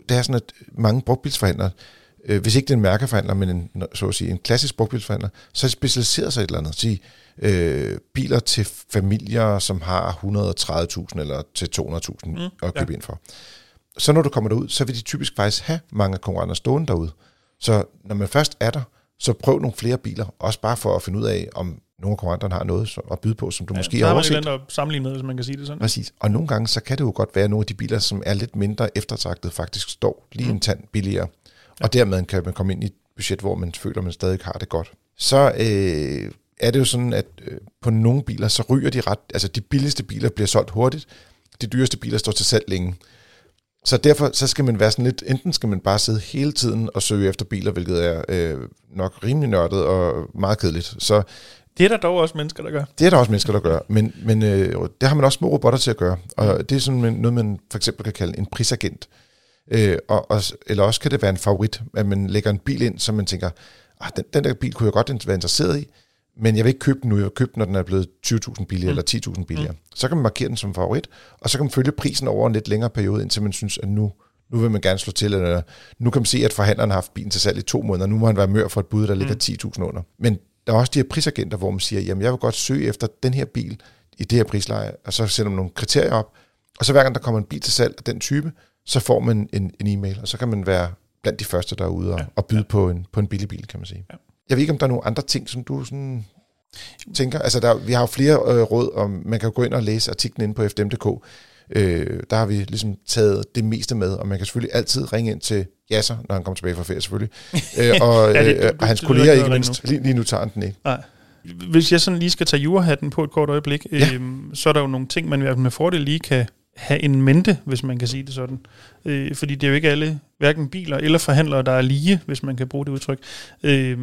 Det er sådan, at mange brugtbilsforhandlere, øh, hvis ikke det er en mærkeforhandler, men en, så at sige, en klassisk brugtbilsforhandler, så er de specialiseret sig et eller andet. Så øh, biler til familier, som har 130.000 eller til 200.000 mm, at købe ja. ind for så når du kommer derud, så vil de typisk faktisk have mange konkurrenter stående derude. Så når man først er der, så prøv nogle flere biler, også bare for at finde ud af, om nogle af konkurrenterne har noget at byde på, som du ja, måske har overset. Så har man at sammenligne med, hvis man kan sige det sådan. Præcis. Og nogle gange, så kan det jo godt være, at nogle af de biler, som er lidt mindre eftertragtet, faktisk står lige mm. en tand billigere. Ja. Og dermed kan man komme ind i et budget, hvor man føler, at man stadig har det godt. Så øh, er det jo sådan, at øh, på nogle biler, så ryger de ret, altså de billigste biler bliver solgt hurtigt, de dyreste biler står til salg længe. Så derfor så skal man være sådan lidt, enten skal man bare sidde hele tiden og søge efter biler, hvilket er øh, nok rimelig nørdet og meget kedeligt. Så det er der dog også mennesker, der gør. Det er der også mennesker, der gør, men, men øh, det har man også små robotter til at gøre. Og mm. det er sådan noget, man for eksempel kan kalde en prisagent. Øh, og, og, eller også kan det være en favorit, at man lægger en bil ind, som man tænker, ah, den, den der bil kunne jeg godt være interesseret i, men jeg vil ikke købe den nu, jeg vil købe den, når den er blevet 20.000 billigere mm. eller 10.000 billigere. Mm. Så kan man markere den som favorit, og så kan man følge prisen over en lidt længere periode, indtil man synes, at nu, nu vil man gerne slå til, eller nu kan man se, at forhandleren har haft bilen til salg i to måneder, nu må han være mør for et bud, der ligger mm. 10.000 under. Men der er også de her prisagenter, hvor man siger, jamen jeg vil godt søge efter den her bil i det her prisleje, og så sætter man nogle kriterier op, og så hver gang der kommer en bil til salg af den type, så får man en, en e-mail, og så kan man være blandt de første, der er ude og, ja. og byde på en, på en billig bil, kan man sige. Ja. Jeg ved ikke, om der er nogle andre ting, som du sådan tænker. Altså, der, vi har jo flere øh, råd, og man kan gå ind og læse artiklen inde på fdm.dk. Øh, der har vi ligesom taget det meste med, og man kan selvfølgelig altid ringe ind til Jasser, når han kommer tilbage fra ferie selvfølgelig. øh, og, ja, det, øh, og hans kolleger ikke mindst. Lige, lige nu tager han den ikke. Nej. Hvis jeg sådan lige skal tage jurahatten på et kort øjeblik, ja. øh, så er der jo nogle ting, man med fordel lige kan have en mente, hvis man kan sige det sådan. Øh, fordi det er jo ikke alle, hverken biler eller forhandlere, der er lige, hvis man kan bruge det udtryk. Øh,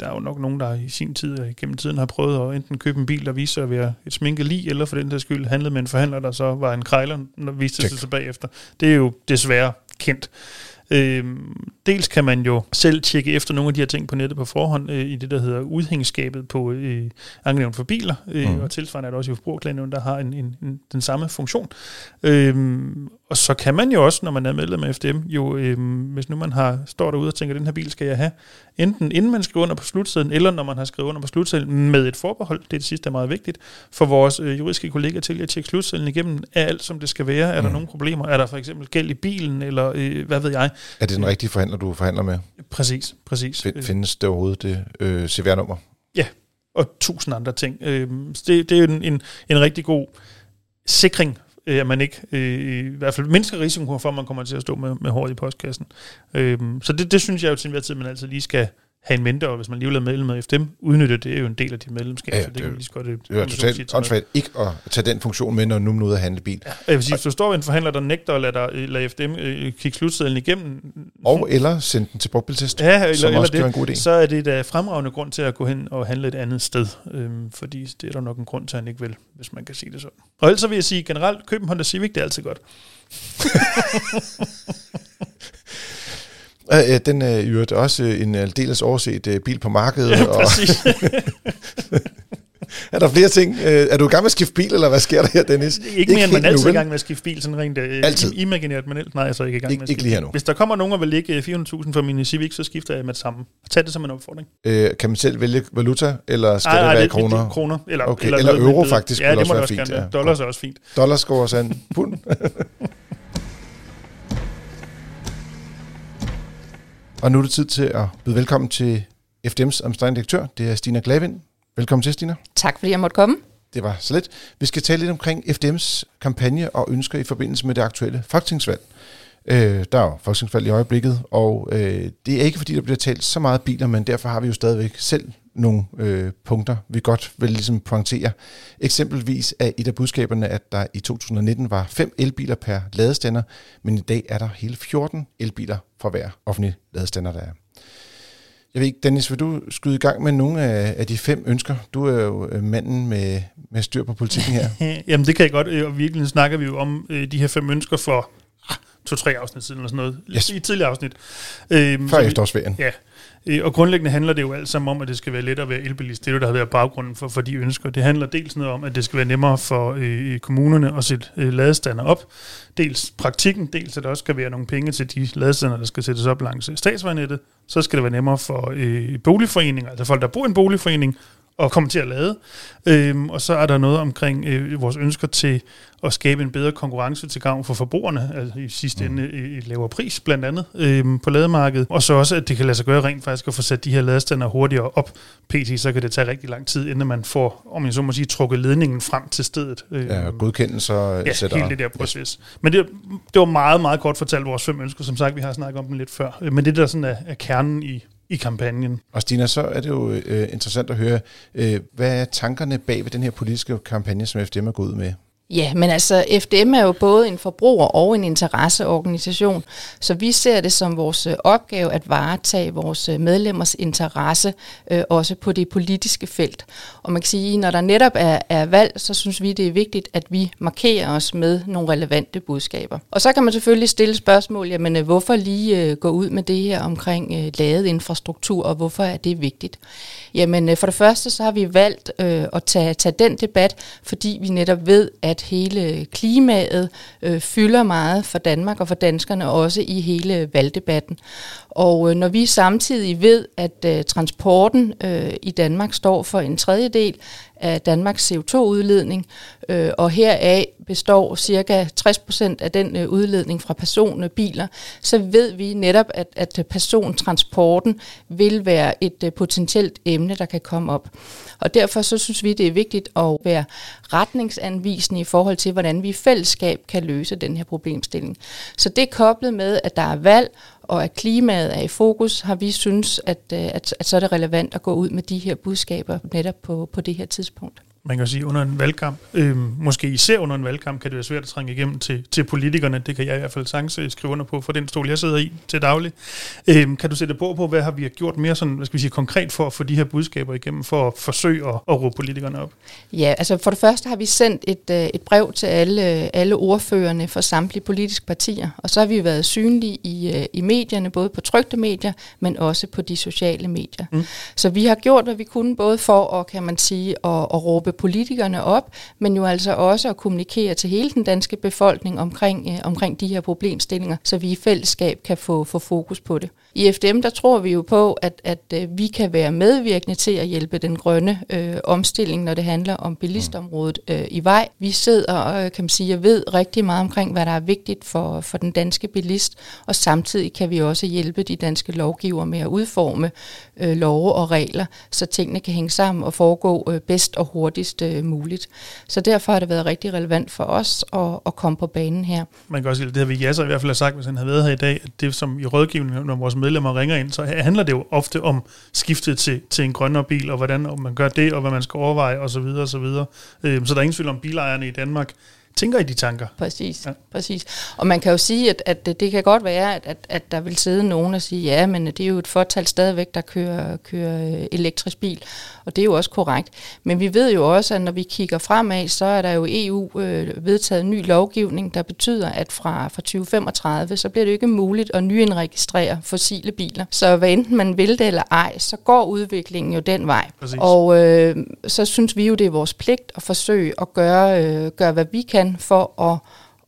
der er jo nok nogen, der i sin tid og gennem tiden har prøvet at enten købe en bil, der viser sig at være et sminket lig, eller for den der skyld handlet med en forhandler, der så var en krejler, når viste sig bagefter. Det er jo desværre kendt. Øhm, dels kan man jo selv tjekke efter nogle af de her ting på nettet på forhånd, øh, i det, der hedder udhængsskabet på øh, ankenævn for biler, øh, mm. og tilsvarende er der også i forbrugerklagenævn, der har en, en, en, den samme funktion. Øhm, og så kan man jo også, når man er medlem af FDM, jo, øhm, hvis nu man har, står derude og tænker, den her bil skal jeg have, enten inden man skriver under på slutsedlen, eller når man har skrevet under på slutsedlen med et forbehold, det er det sidste, der er meget vigtigt, for vores øh, juridiske kollegaer til at tjekke slutsedlen igennem, er alt som det skal være, er mm. der nogle problemer, er der for eksempel gæld i bilen, eller øh, hvad ved jeg. Er det den rigtige forhandler, du forhandler med? Præcis, præcis. F- findes det overhovedet det øh, CVR-nummer? Ja, og tusind andre ting. Øh, det, det er en, en, en rigtig god sikring øh, at man ikke øh, i hvert fald mindsker risikoen for, at man kommer til at stå med, med håret i postkassen. Øh, så det, det synes jeg jo til enhver tid, man altid lige skal have en mente, og hvis man alligevel er medlem af FDM, udnytte det, er jo en del af dit medlemskab, Ja, så det, det kan lige så godt... øh, Det er totalt åndssvagt ikke at tage den funktion med, når nu er ude at handle bil. Ja, jeg vil sige, hvis du står ved en forhandler, der nægter at lade, dig, lade FDM øh, kigge slutsedlen igennem, Og eller sende den til brugtbiltest, ja, eller, som eller også være en det, god idé. så er det da fremragende grund til at gå hen og handle et andet sted. Øhm, fordi det er der nok en grund til, at han ikke vil, hvis man kan sige det sådan. Og ellers så vil jeg sige, generelt, køb en Honda Civic, det er altid godt. Øh, øh, den er i øvrigt også øh, en aldeles overset øh, bil på markedet. Ja, og præcis. er der flere ting? Øh, er du i gang med at skifte bil, eller hvad sker der her, Dennis? ikke mere, end man altid er i gang med at skifte bil, sådan rent øh, Altid. imaginært, men ellers, nej, jeg er så ikke i gang Ikke- med at ikke skifte lige her nu. Hvis der kommer nogen og vil lægge øh, 400.000 for min Civic, så skifter jeg med det samme. Tag det som en opfordring. Øh, kan man selv vælge valuta, eller skal Ej, det ej, være det, kroner? Det, kroner. Eller, Okay, eller med euro faktisk Ja, det også må være også fint, gerne være. ja. Dollars er også fint. Dollar score sand. Pund. og nu er det tid til at byde velkommen til FDM's administrerende direktør. Det er Stina Glavin. Velkommen til, Stina. Tak fordi jeg måtte komme. Det var så lidt. Vi skal tale lidt omkring FDM's kampagne og ønsker i forbindelse med det aktuelle folketingsvalg. Øh, der er jo folketingsvalg i øjeblikket, og øh, det er ikke fordi, der bliver talt så meget biler, men derfor har vi jo stadigvæk selv nogle øh, punkter, vi godt vil ligesom pointere. Eksempelvis er et af budskaberne, at der i 2019 var 5 elbiler per ladestander, men i dag er der hele 14 elbiler for hver offentlig ladestander, der er. Jeg ved ikke, Dennis, vil du skyde i gang med nogle af, af de fem ønsker? Du er jo øh, manden med, med styr på politikken her. Jamen, det kan jeg godt. øh, Og virkelig snakker vi jo om øh, de her fem ønsker for ah, to-tre afsnit siden, eller sådan noget. Yes. I et tidligere afsnit. Øhm, Før efterårsferien. Ja, Øh, og grundlæggende handler det jo alt sammen om, at det skal være let at være elbilist. Det er jo, der har været baggrunden for, for de ønsker. Det handler dels noget om, at det skal være nemmere for øh, kommunerne at sætte øh, ladestander op. Dels praktikken, dels at der også skal være nogle penge til de ladestander, der skal sættes op langs øh, statsvejnettet. Så skal det være nemmere for øh, boligforeninger, altså folk, der bor i en boligforening, at komme til at lade. Øhm, og så er der noget omkring øh, vores ønsker til at skabe en bedre konkurrence til gavn for forbrugerne, altså i sidste ende øh, et lavere pris blandt andet øhm, på lademarkedet. Og så også, at det kan lade sig gøre rent faktisk at få sat de her ladestander hurtigere op. PT, så kan det tage rigtig lang tid, inden man får, om jeg så må sige, trukket ledningen frem til stedet. Øhm, Ja, godkendelser, Ja, etc. hele det der proces. Men det, det var meget, meget kort fortalt vores fem ønsker. Som sagt, vi har snakket om dem lidt før. Øh, Men det der sådan er, er kernen i, i kampagnen. Og Stina, så er det jo øh, interessant at høre, øh, hvad er tankerne bag ved den her politiske kampagne, som FDM er gået ud med? Ja, men altså FDM er jo både en forbruger og en interesseorganisation, så vi ser det som vores øh, opgave at varetage vores øh, medlemmers interesse, øh, også på det politiske felt. Og man kan sige, når der netop er, er valg, så synes vi, det er vigtigt, at vi markerer os med nogle relevante budskaber. Og så kan man selvfølgelig stille spørgsmål, jamen øh, hvorfor lige øh, gå ud med det her omkring øh, ladeinfrastruktur, og hvorfor er det vigtigt? Jamen øh, for det første, så har vi valgt øh, at tage, tage den debat, fordi vi netop ved, at hele klimaet øh, fylder meget for Danmark og for danskerne, også i hele valgdebatten. Og øh, når vi samtidig ved, at øh, transporten øh, i Danmark står for en tredjedel af Danmarks CO2-udledning, øh, og heraf består cirka 60% af den øh, udledning fra personbiler, så ved vi netop, at, at persontransporten vil være et øh, potentielt emne, der kan komme op. Og derfor så synes vi, det er vigtigt at være retningsanvisende i forhold til, hvordan vi i fællesskab kan løse den her problemstilling. Så det koblet med, at der er valg, og at klimaet er i fokus, har vi synes, at, øh, at, at så er det relevant at gå ud med de her budskaber netop på, på det her tidspunkt man kan sige, under en valgkamp. Øhm, måske især under en valgkamp kan det være svært at trænge igennem til, til politikerne. Det kan jeg i hvert fald sagtens øh, skrive under på for den stol, jeg sidder i til daglig. Øhm, kan du sætte på på, hvad har vi gjort mere sådan, hvad skal vi sige, konkret for at få de her budskaber igennem, for at forsøge at, at råbe politikerne op? Ja, altså for det første har vi sendt et, øh, et brev til alle, alle ordførerne for samtlige politiske partier, og så har vi været synlige i, øh, i medierne, både på trygte medier, men også på de sociale medier. Mm. Så vi har gjort, hvad vi kunne, både for at, kan man sige, at, at råbe politikerne op, men jo altså også at kommunikere til hele den danske befolkning omkring, øh, omkring de her problemstillinger, så vi i fællesskab kan få, få fokus på det. I FDM der tror vi jo på, at, at øh, vi kan være medvirkende til at hjælpe den grønne øh, omstilling, når det handler om bilistområdet øh, i vej. Vi sidder og kan man sige, jeg ved rigtig meget omkring, hvad der er vigtigt for, for den danske bilist, og samtidig kan vi også hjælpe de danske lovgiver med at udforme øh, love og regler, så tingene kan hænge sammen og foregå øh, bedst og hurtigst øh, muligt. Så derfor har det været rigtig relevant for os at, at komme på banen her. Man kan også sige, det har vi Jasser i hvert fald har sagt, hvis han havde været her i dag, at det som i rådgivningen, når vores medlemmer ringer ind, så handler det jo ofte om skiftet til, til en grønnere bil, og hvordan man gør det, og hvad man skal overveje osv. Så, videre, og så, videre. Øhm, så der er ingen tvivl om bilejerne i Danmark tænker i de tanker. Præcis, ja. præcis. Og man kan jo sige, at, at det kan godt være, at, at, at der vil sidde nogen og sige, ja, men det er jo et fortal stadigvæk, der kører, kører elektrisk bil, og det er jo også korrekt. Men vi ved jo også, at når vi kigger fremad, så er der jo EU øh, vedtaget ny lovgivning, der betyder, at fra, fra 2035, så bliver det jo ikke muligt at nyindregistrere fossile biler. Så hvad enten man vil det eller ej, så går udviklingen jo den vej. Præcis. Og øh, så synes vi jo, det er vores pligt at forsøge at gøre, øh, gøre hvad vi kan for at,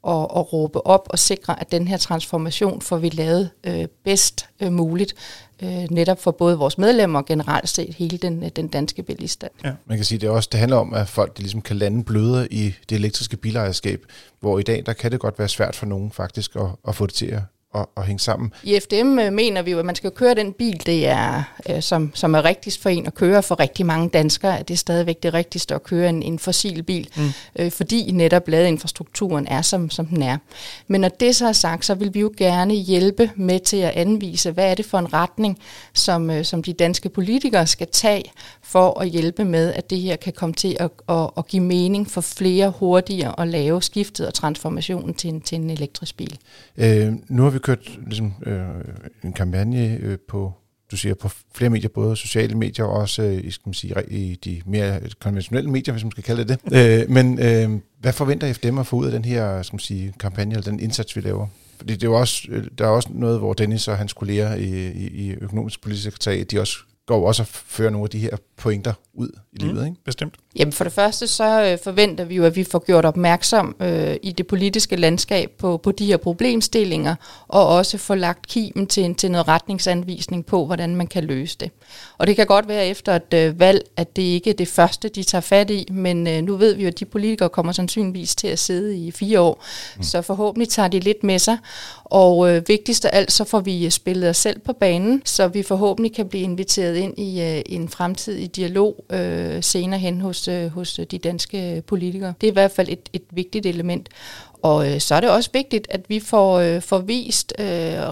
at, at råbe op og sikre, at den her transformation får vi lavet øh, bedst øh, muligt, øh, netop for både vores medlemmer og generelt set hele den, øh, den danske biliststand. Ja. Man kan sige, det også det handler om, at folk de ligesom kan lande bløde i det elektriske bilejerskab, hvor i dag der kan det godt være svært for nogen faktisk at, at få det til at at, at hænge sammen. I FDM øh, mener vi jo, at man skal køre den bil, det er, øh, som, som er rigtigst for en at køre. For rigtig mange danskere at det er stadigvæk det rigtigste at køre en, en fossil bil, mm. øh, fordi netop ladeinfrastrukturen er, som, som den er. Men når det så er sagt, så vil vi jo gerne hjælpe med til at anvise, hvad er det for en retning, som, øh, som de danske politikere skal tage for at hjælpe med, at det her kan komme til at, at, at give mening for flere hurtigere og lave skiftet og transformationen til en, til en elektrisk bil. Øh, nu har vi kørt ligesom, øh, en kampagne øh, på du siger, på flere medier, både sociale medier og også øh, skal man sige, i de mere konventionelle medier, hvis man skal kalde det det. Øh, men øh, hvad forventer FDM at få ud af den her skal man sige, kampagne, eller den indsats, vi laver? Fordi det er jo også, øh, der er også noget, hvor Dennis og hans kolleger i, i, i økonomisk politisk sekretariat, de også går også at føre nogle af de her pointer ud i livet, mm, ikke? Bestemt. Jamen for det første, så øh, forventer vi jo, at vi får gjort opmærksom øh, i det politiske landskab på, på de her problemstillinger, og også få lagt kimen til, til noget retningsanvisning på, hvordan man kan løse det. Og det kan godt være efter et øh, valg, at det ikke er det første, de tager fat i, men øh, nu ved vi jo, at de politikere kommer sandsynligvis til at sidde i fire år, mm. så forhåbentlig tager de lidt med sig. Og øh, vigtigst af alt, så får vi spillet os selv på banen, så vi forhåbentlig kan blive inviteret ind i, øh, i en fremtidig dialog øh, Øh, senere hen hos, øh, hos de danske politikere. Det er i hvert fald et, et vigtigt element. Og øh, så er det også vigtigt, at vi får, øh, får vist øh,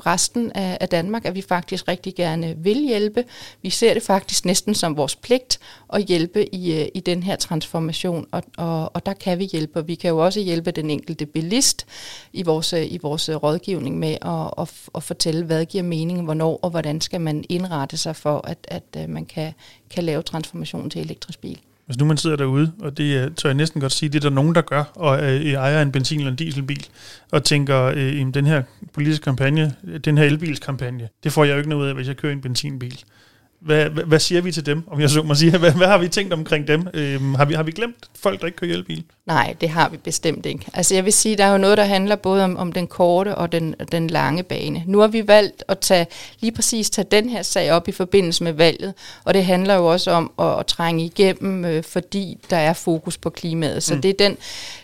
resten af, af Danmark, at vi faktisk rigtig gerne vil hjælpe. Vi ser det faktisk næsten som vores pligt at hjælpe i, øh, i den her transformation, og, og, og der kan vi hjælpe. Og vi kan jo også hjælpe den enkelte bilist i vores, øh, i vores rådgivning med at, at, at fortælle, hvad giver mening, hvornår og hvordan skal man indrette sig for, at, at, øh, man kan, kan lave transformationen til elektrisk bil. Hvis nu man sidder derude, og det øh, tør jeg næsten godt sige, det er der nogen, der gør, og øh, ejer en benzin- eller en dieselbil, og tænker, øh, den her politiske kampagne, den her elbilskampagne, det får jeg jo ikke noget af, hvis jeg kører en benzinbil. Hvad, hvad, hvad siger vi til dem, om jeg så må sige? Hvad, hvad har vi tænkt omkring dem? Øhm, har, vi, har vi glemt folk, der ikke kører elbil? Nej, det har vi bestemt ikke. Altså jeg vil sige, der er jo noget, der handler både om, om den korte og den, den lange bane. Nu har vi valgt at tage lige præcis tage den her sag op i forbindelse med valget, og det handler jo også om at, at trænge igennem, øh, fordi der er fokus på klimaet. Så mm. det, er den,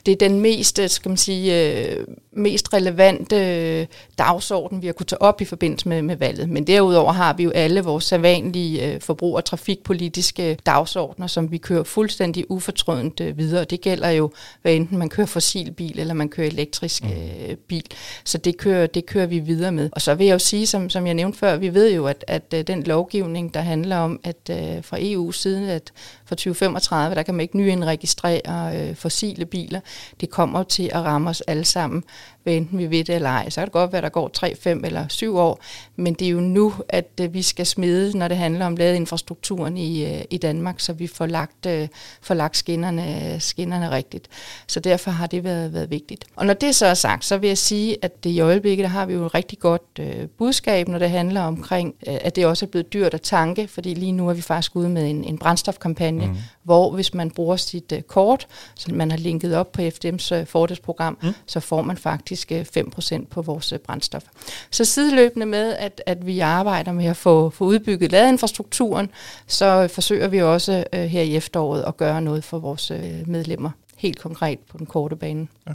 det er den mest, øh, skal man sige, øh, mest relevante øh, dagsorden, vi har kunnet tage op i forbindelse med, med valget. Men derudover har vi jo alle vores sædvanlige øh, forbrug- og trafikpolitiske dagsordner, som vi kører fuldstændig ufortrødent øh, videre. Det gælder jo, hvad enten man kører fossilbil eller man kører elektrisk mm. øh, bil. Så det kører, det kører vi videre med. Og så vil jeg jo sige, som, som jeg nævnte før, vi ved jo, at, at øh, den lovgivning, der handler om, at øh, fra EU's side, at for 2035, der kan man ikke nyindregistrere øh, fossile biler. Det kommer til at ramme os alle sammen, hvad enten vi ved det eller ej. Så kan det godt være, at der går 3, 5 eller 7 år, men det er jo nu, at øh, vi skal smide, når det handler om ladeinfrastrukturen i, øh, i Danmark, så vi får lagt, øh, får lagt skinnerne, skinnerne rigtigt. Så derfor har det været, været vigtigt. Og når det så er sagt, så vil jeg sige, at det i øjeblikket der har vi jo et rigtig godt øh, budskab, når det handler omkring, øh, at det også er blevet dyrt at tanke, fordi lige nu er vi faktisk ude med en, en brændstofkampagne, mm. hvor hvis man bruger sit øh, kort, som man har linket op på FDM's øh, fordelsprogram, mm. så får man faktisk øh, 5% på vores øh, brændstof. Så sideløbende med, at, at vi arbejder med at få, få udbygget ladeinfrastrukturen, så forsøger vi også øh, her i efteråret at gøre noget for vores øh, medlemmer, helt konkret på den korte bane. Ja.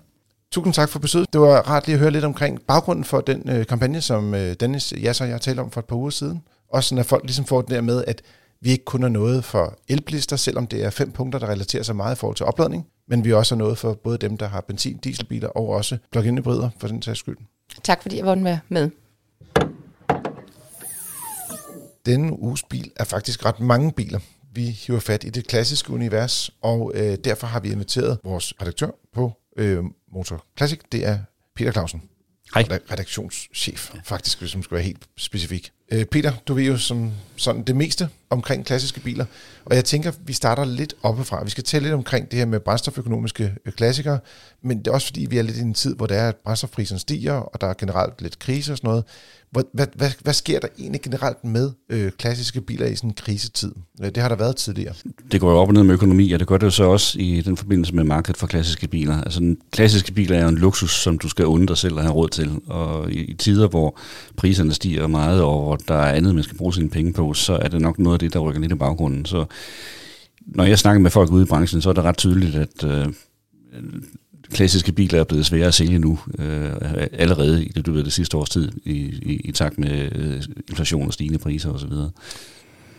Tusind tak for besøget. Det var rart lige at høre lidt omkring baggrunden for den øh, kampagne, som øh, Dennis Jasser og jeg talte om for et par uger siden. Også sådan, at folk ligesom får det der med, at vi ikke kun er noget for elblister, selvom det er fem punkter, der relaterer sig meget i forhold til opladning, men vi også er noget for både dem, der har benzin- dieselbiler og også plug-in hybrider for den sags skyld. Tak fordi jeg var med. Denne uges bil er faktisk ret mange biler. Vi hiver fat i det klassiske univers, og øh, derfor har vi inviteret vores redaktør på øh, Motor Classic. Det er Peter Clausen. Hej. Redaktionschef, faktisk, hvis man skal være helt specifik. Øh, Peter, du ved jo som sådan det meste omkring klassiske biler, og jeg tænker, vi starter lidt oppefra. Vi skal tale lidt omkring det her med brændstoføkonomiske øh, klassikere, men det er også fordi, vi er lidt i en tid, hvor der er, at brændstofprisen stiger, og der er generelt lidt krise og sådan noget. Hvad, hvad, hvad, hvad sker der egentlig generelt med øh, klassiske biler i sådan en krisetid? Øh, det har der været tidligere. Det går jo op og ned med økonomi, og det gør det jo så også i den forbindelse med markedet for klassiske biler. Altså den klassiske biler er jo en luksus, som du skal unde dig selv at have råd til. Og i, i tider, hvor priserne stiger meget, og hvor der er andet, man skal bruge sine penge på, så er det nok noget af det, der rykker lidt i baggrunden. Så når jeg snakker med folk ude i branchen, så er det ret tydeligt, at øh, klassiske biler er blevet svære at sælge nu, øh, allerede i det, du ved, det sidste års tid, i, i, i takt med øh, inflation og stigende priser osv.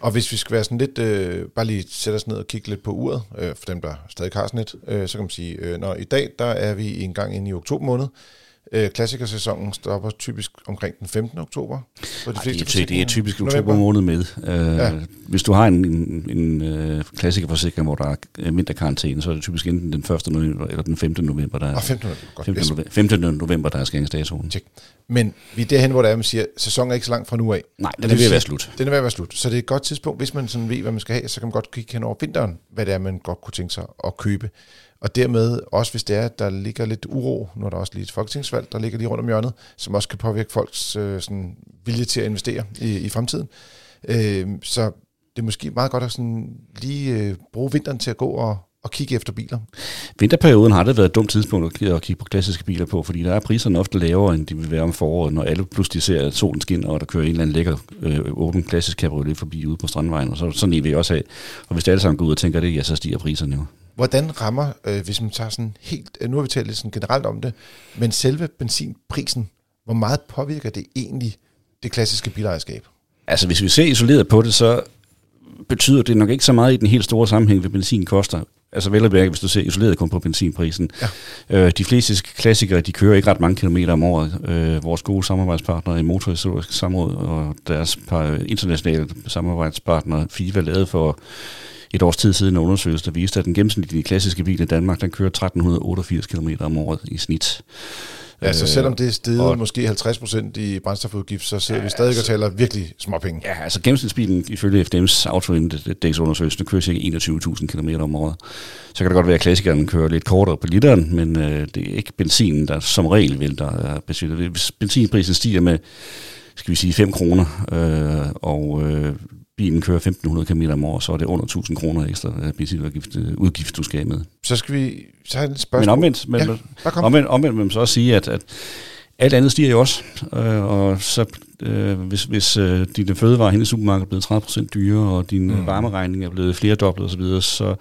Og hvis vi skal være sådan lidt, øh, bare lige sætte os ned og kigge lidt på uret, øh, for dem, der stadig har sådan et, øh, så kan man sige, øh, når i dag, der er vi en gang inde i oktober måned, Øh, klassikersæsonen stopper typisk omkring den 15. oktober. For de Ej, det, er, det er typisk oktober måned med. Øh, ja. Hvis du har en, en, en uh, klassikerforsikring, hvor der er mindre karantæne, så er det typisk enten den 1. november eller den 5. november, der er, ah, 15. november, godt. 15. November, 15. november, der er skæringsdatoen. Check. Men vi er derhen, hvor der er, man siger, sæsonen er ikke så langt fra nu af. Nej, den er ved at være slut. Den er ved at være slut. Så det er et godt tidspunkt, hvis man sådan ved, hvad man skal have, så kan man godt kigge hen over vinteren, hvad det er, man godt kunne tænke sig at købe. Og dermed, også hvis det er, at der ligger lidt uro, nu er der også lige et folketingsvalg, der ligger lige rundt om hjørnet, som også kan påvirke folks øh, sådan, vilje til at investere i, i fremtiden. Øh, så det er måske meget godt at sådan lige øh, bruge vinteren til at gå og, og kigge efter biler. Vinterperioden har det været et dumt tidspunkt at kigge på klassiske biler på, fordi der er priserne ofte lavere, end de vil være om foråret, når alle pludselig ser, at solen skinner, og der kører en eller anden lækker øh, åben klassisk cabriolet forbi ude på Strandvejen, og så, sådan vil jeg også have. Og hvis det alle sammen går ud og tænker det, ja, så stiger priserne jo. Hvordan rammer, øh, hvis man tager sådan helt, øh, nu har vi talt lidt sådan generelt om det, men selve benzinprisen, hvor meget påvirker det egentlig det klassiske bilejerskab? Altså hvis vi ser isoleret på det, så betyder det nok ikke så meget i den helt store sammenhæng, hvad benzin koster. Altså vel hvis du ser isoleret kun på benzinprisen. Ja. Øh, de fleste klassikere, de kører ikke ret mange kilometer om året. Øh, vores gode samarbejdspartnere i Motorhistorisk Samråd og deres par internationale samarbejdspartnere, FIVA, lavet for et års tid siden en undersøgelse, der viste, at den gennemsnitlige klassiske bil i Danmark, den kører 1388 km om året i snit. Ja, så selvom det er steget og, måske 50% i brændstofudgift, så ser ja, vi stadig altså, og taler virkelig små penge. Ja, altså gennemsnitsbilen ifølge FDM's autoindex-undersøgelse, kører cirka 21.000 km om året. Så kan det godt være, at klassikeren kører lidt kortere på literen, men øh, det er ikke benzinen, der som regel vil, der er besøgt. Hvis benzinprisen stiger med, skal vi sige, 5 kroner, øh, og øh, bilen kører 1.500 km om året, så er det under 1.000 kroner ekstra benzinudgift, øh, udgift, du skal have med. Så skal vi så have et spørgsmål. Men omvendt, men, ja, omvendt, omvendt vil man så også sige, at, at alt andet stiger jo også, øh, og så øh, hvis, hvis øh, dine fødevarer hen i supermarkedet er blevet 30% dyrere, og din mm. varmeregning er blevet flere dobbelt osv., så, så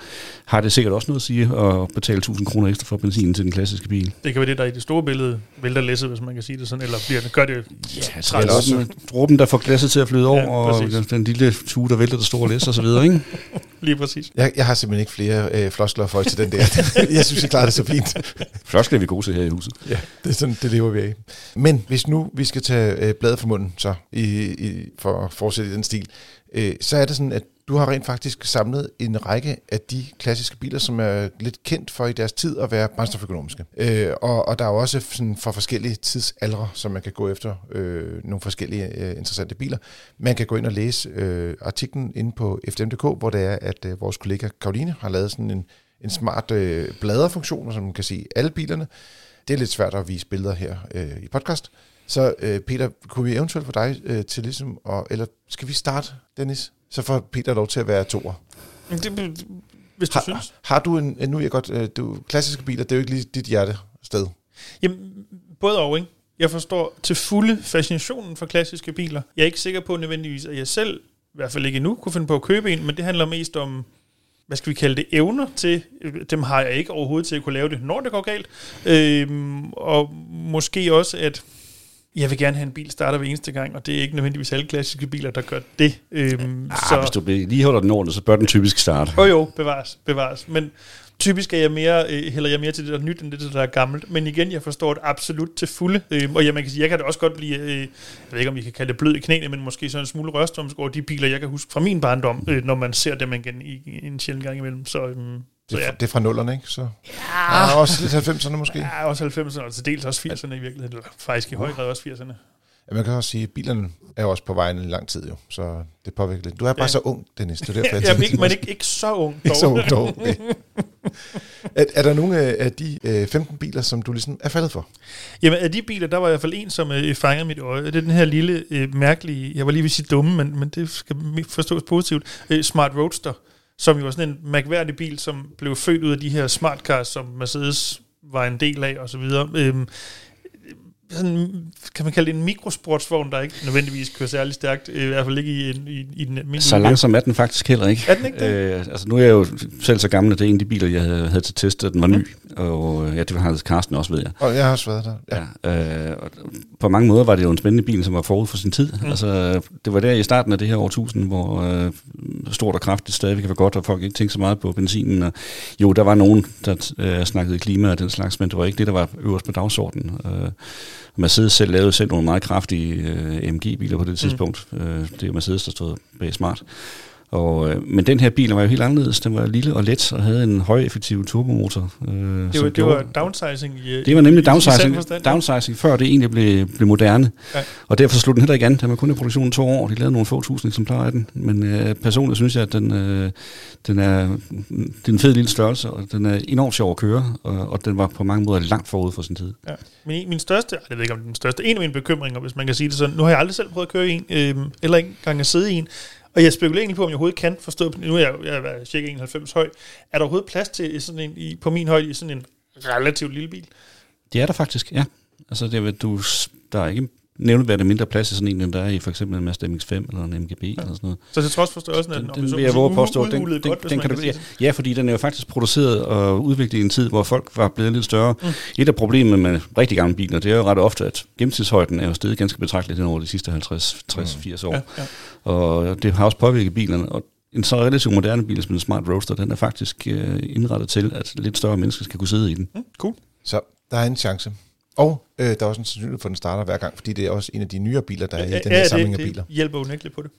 har det sikkert også noget at sige at betale 1000 kroner ekstra for benzin til den klassiske bil. Det kan være det, der i det store billede vælter læsset, hvis man kan sige det sådan, eller bliver det, gør det Ja, altså, eller også dråben, der får glasset til at flyde over, ja, og den lille tue, der vælter det store læs og så videre, ikke? Lige præcis. Jeg, jeg har simpelthen ikke flere øh, floskler for til den der. jeg synes, jeg klarer det så fint. Floskler er vi gode til her i huset. Ja, det, er sådan, det lever vi af. Men hvis nu vi skal tage øh, bladet fra munden, så i, i, for at fortsætte i den stil, øh, så er det sådan, at du har rent faktisk samlet en række af de klassiske biler, som er lidt kendt for i deres tid at være brændstoføkonomiske. Øh, og, og der er også sådan for forskellige tidsaldre, som man kan gå efter øh, nogle forskellige øh, interessante biler. Man kan gå ind og læse øh, artiklen inde på FDM.dk, hvor det er, at øh, vores kollega Karoline har lavet sådan en, en smart øh, bladerfunktion, som man kan se alle bilerne. Det er lidt svært at vise billeder her øh, i podcast. Så øh, Peter, kunne vi eventuelt få dig øh, til ligesom, og, eller skal vi starte, Dennis? Så får Peter lov til at være toer. Det, hvis du Har, synes. har du en, nu er jeg godt, øh, du, klassiske biler, det er jo ikke lige dit hjerte sted. Jamen, både og, ikke? Jeg forstår til fulde fascinationen for klassiske biler. Jeg er ikke sikker på nødvendigvis, at jeg selv, i hvert fald ikke endnu, kunne finde på at købe en, men det handler mest om, hvad skal vi kalde det, evner til. Dem har jeg ikke overhovedet til at kunne lave det, når det går galt. Øhm, og måske også, at jeg vil gerne have en bil starter hver eneste gang, og det er ikke nødvendigvis alle klassiske biler, der gør det. Øhm, Ah, hvis du lige holder den ordentligt, så bør den typisk starte. Jo jo, bevares, bevares. Men typisk er jeg mere, øh, hælder jeg mere til det der er nyt, end det der er gammelt. Men igen, jeg forstår det absolut til fulde. Øh, og jeg, man kan sige, jeg kan da også godt blive, øh, jeg ved ikke om vi kan kalde det blød i knæene, men måske sådan en smule rørstrømsk over de biler, jeg kan huske fra min barndom, øh, når man ser dem igen i, i en sjældent gang imellem. Så, øh, så Det, ja. er, det er fra nullerne, ikke? Så, ja. ja også lidt 90'erne måske. Ja. Ja, også 90'erne, og til dels også 80'erne i virkeligheden, eller faktisk i høj grad også 80'erne. Man kan også sige, at bilerne er jo også på vejen i lang tid jo, så det påvirker lidt. Du er bare Ja. så ung, Dennis. Det er derfor, jeg Ja, tænkte, ikke, men ikke, ikke så ung. ikke dog. så ung dog. Okay. er, er der nogle af af de øh, 15 biler, som du ligesom er faldet for? Jamen, af de biler, der var i hvert fald en, som øh, fangede mit øje. Det er den her lille, øh, mærkelige, jeg var lige ved at sige dumme, men, men det skal forstås positivt, øh, Smart Roadster, som jo var sådan en mærkværdig bil, som blev født ud af de her smart cars, som Mercedes var en del af, og så videre. Øhm, sådan, kan man kalde det en mikrosportsvogn, der ikke nødvendigvis kører særlig stærkt, i hvert fald ikke i, en, i, i den almindelige... Så langsom er den faktisk heller ikke. Er den ikke det? Øh, altså nu er jeg jo selv så gammel, at det er en af de biler, jeg havde, havde til test, den var ny. Og øh, ja, det har Carsten også, ved jeg. Og jeg har også været der. Ja. Ja, øh, og på mange måder var det jo en spændende bil, som var forud for sin tid. Mm. Altså, det var der i starten af det her årtusind, hvor øh, stort og kraftigt stadigvæk var godt, og folk ikke tænkte så meget på benzinen. Og, jo, der var nogen, der øh, snakkede klima og den slags, men det var ikke det, der var øverst på dagsordenen. Øh, Mercedes selv lavede selv nogle meget kraftige øh, AMG-biler på det tidspunkt. Mm. Øh, det er Mercedes, der stod bag Smart. Og, øh, men den her bil var jo helt anderledes. Den var lille og let og havde en højeffektiv turbomotor. Øh, det, var, det gjorde- var downsizing i det var nemlig i- downsizing, downsizing før det egentlig blev, blev moderne. Ja. Og derfor slog den heller ikke an. Den var kun i produktion i to år. De lavede nogle få tusind eksemplarer af den. Men øh, personligt synes jeg, at den, øh, den er, det er en fed lille størrelse, og den er enormt sjov at køre, og, og den var på mange måder langt forud for sin tid. Ja. Min, min største, jeg ved ikke om den største, en af mine bekymringer, hvis man kan sige det sådan, nu har jeg aldrig selv prøvet at køre i en, øh, eller ikke engang at sidde i en, og jeg spekulerer egentlig på, om jeg overhovedet kan forstå, nu er jeg, jeg er cirka 91 høj, er der overhovedet plads til sådan en, i, på min højde i sådan en relativt lille bil? Det er der faktisk, ja. Altså, det er, du, der er ikke nævneværdigt mindre plads i sådan en, end der er i for eksempel en Mazda MX-5 eller en MGB ja. eller sådan noget. Så til trods for størrelsen, er Den, den så vil jeg våge påstå, den, den, godt, den kan du, sige ja, ja, fordi den er jo faktisk produceret og udviklet i en tid, hvor folk var blevet lidt større. Mm. Et af problemerne med rigtig gamle biler, det er jo ret ofte, at gennemsnitshøjden er jo steget ganske betragteligt over de sidste 50, 60, 80 år. Ja, ja. Og det har også påvirket bilerne. Og en så relativt moderne bil som en Smart Roadster, den er faktisk øh, indrettet til, at lidt større mennesker skal kunne sidde i den. Mm, cool. Så der er en chance. Og øh, der er også en sandsynlighed for, at den starter hver gang, fordi det er også en af de nyere biler, der er i den her samling det, af biler. det hjælper unægteligt på det.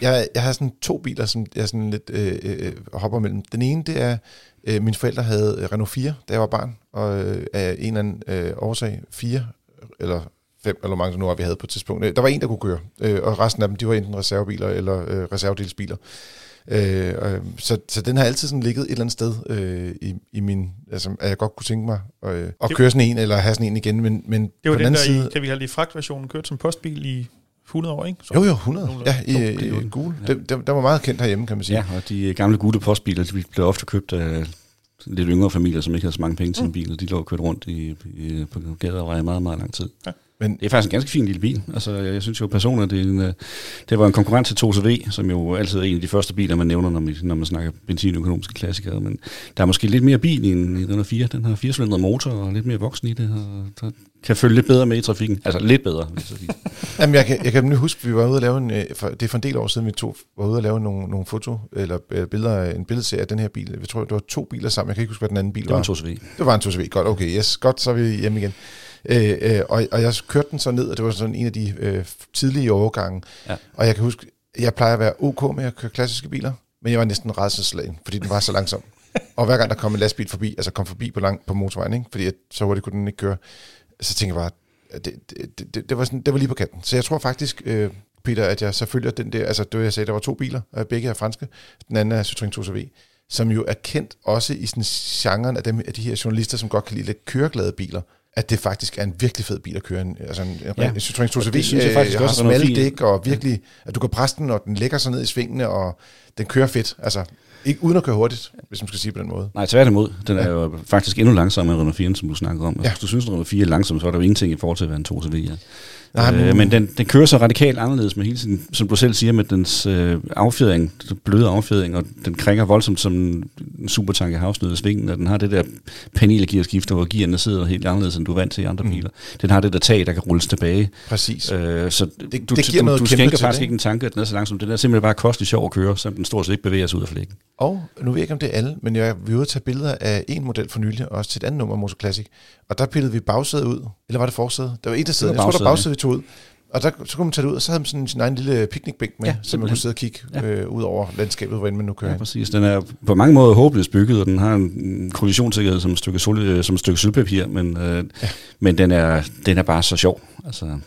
Jeg, jeg har sådan to biler, som jeg sådan lidt øh, øh, hopper mellem. Den ene, det er, øh, mine forældre havde øh, Renault 4, da jeg var barn, og øh, af en eller anden øh, årsag, 4 eller fem, eller hvor mange nu var, vi havde på et tidspunkt. Øh, Der var en, der kunne køre, øh, og resten af dem, de var enten reservebiler eller øh, reservedelsbiler. Øh, øh, så, så den har altid sådan ligget et eller andet sted øh, i, i min, altså at jeg godt kunne tænke mig øh, at Det- køre sådan en, eller have sådan en igen, men, men Det på var den den, anden der side... i, kan vi have det i fragtversionen, kørt som postbil i 100 år, ikke? Så. Jo, jo, 100. Nogenlunde. Ja, i, i, i den. gule. Ja. Den, den var meget kendt herhjemme, kan man sige. Ja, og de gamle gule postbiler, de blev ofte købt af lidt yngre familier, som ikke havde så mange penge til en bil, og de lå kørt rundt i, i, på gader og veje i meget, meget lang tid. Ja. Men Det er faktisk en ganske fin lille bil. Altså, jeg, jeg synes jo personligt, det, er en, øh, det var en konkurrent til 2CV, som jo altid er en af de første biler, man nævner, når man, når man snakker benzinøkonomiske klassikere. Men der er måske lidt mere bil i en, i den her 4. Den har firecylindret motor og lidt mere voksen i det, og der kan følge lidt bedre med i trafikken. Altså lidt bedre. Hvis jeg sige. Jamen, jeg kan, jeg kan nemlig huske, at vi var ude at lave en, øh, for, det er for en del år siden, vi to var ude at lave nogle, nogle foto, eller øh, billeder, en billedserie af den her bil. Jeg tror, det var to biler sammen. Jeg kan ikke huske, hvad den anden bil Det var var. en 2CV. Det var en 2CV. Godt, okay, yes, godt, så er vi hjemme igen. Øh, øh, og, og jeg kørte den så ned, og det var sådan en af de øh, tidlige overgange. Ja. Og jeg kan huske, jeg plejer at være ok med at køre klassiske biler. Men jeg var næsten redselslagen, fordi den var så langsom. og hver gang der kom en lastbil forbi, altså kom forbi på, lang, på motorvejen, ikke? fordi at, så hurtigt kunne den ikke køre, så tænkte jeg bare, at det, det, det, det, var sådan, det var lige på kanten. Så jeg tror faktisk, øh, Peter, at jeg så følger den der, altså det jeg sagde, der var to biler, øh, begge er franske, den anden er Citroën 2 CV, som jo er kendt også i sådan genren af, dem, af de her journalister, som godt kan lide lidt køreglade biler at det faktisk er en virkelig fed bil at køre. En, altså en, ja. en Citroën 2 CV synes jeg faktisk øh, har smalle dæk, og virkelig, at du kan presse den, og den lægger sig ned i svingene, og den kører fedt. Altså, ikke uden at køre hurtigt, hvis man skal sige på den måde. Nej, tværtimod. Den er ja. jo faktisk endnu langsommere end Renault 4, som du snakker om. Altså, ja. Hvis du synes, at Renault 4 er langsom, så er der jo ingenting i forhold til, hvad en 2 CV er. Nej, men, øh, men den, den kører så radikalt anderledes med hele sin, som du selv siger, med dens øh, affjedring, bløde affjedring, og den krænger voldsomt som en supertank i havsnød svingen, og den har det der panelgearskifter, hvor gearne sidder helt anderledes, end du er vant til i andre mm. biler. Den har det der tag, der kan rulles tilbage. Præcis. Øh, så det, du, det giver du, noget du skænker faktisk det, ikke en tanke, at den er så langsom. Den er simpelthen bare kostelig sjov at køre, så den stort set ikke bevæger sig ud af flækken. Og nu ved jeg ikke, om det er alle, men jeg vil ude at tage billeder af en model for nylig, også til et andet nummer af Motor Classic. Og der pillede vi bagsædet ud. Eller var det forsædet? Der var et af sædet. Jeg tror, der bagsædet, vi tog ud. Og der, så kunne man tage det ud, og så havde man sådan sin egen lille piknikbænk med, ja, så man kunne sidde og kigge ja. øh, ud over landskabet, hvor man nu kører Ja, præcis. Den er på mange måder håbløst bygget, og den har en kollisionssikkerhed som et stykke, sol, øh, som et stykke sølvpapir, men, øh, ja. men den, er, den er bare så sjov. Altså.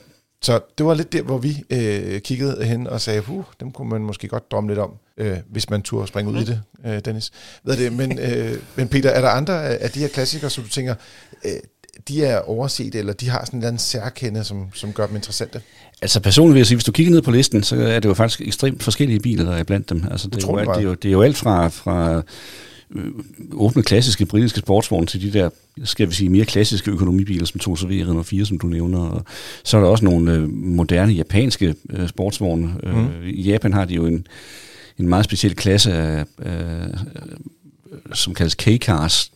Så det var lidt der, hvor vi øh, kiggede hen og sagde, huh, dem kunne man måske godt drømme lidt om, øh, hvis man turde springe ud mm. i det, øh, Dennis. Ved det, men, øh, men Peter, er der andre af de her klassikere, som du tænker, øh, de er overset, eller de har sådan en eller anden særkende, som, som gør dem interessante? Altså personligt vil jeg sige, hvis du kigger ned på listen, så er det jo faktisk ekstremt forskellige biler, der er blandt dem. Altså, det, er, jo, det, er, jo, det er jo alt fra, fra øh, åbne klassiske britiske sportsvogne til de der, skal vi sige, mere klassiske økonomibiler, som 2 CV Renault 4, som du nævner. Og så er der også nogle øh, moderne japanske øh, sportsvogne. Mm. Øh, I Japan har de jo en, en meget speciel klasse af, øh, som kaldes K-cars.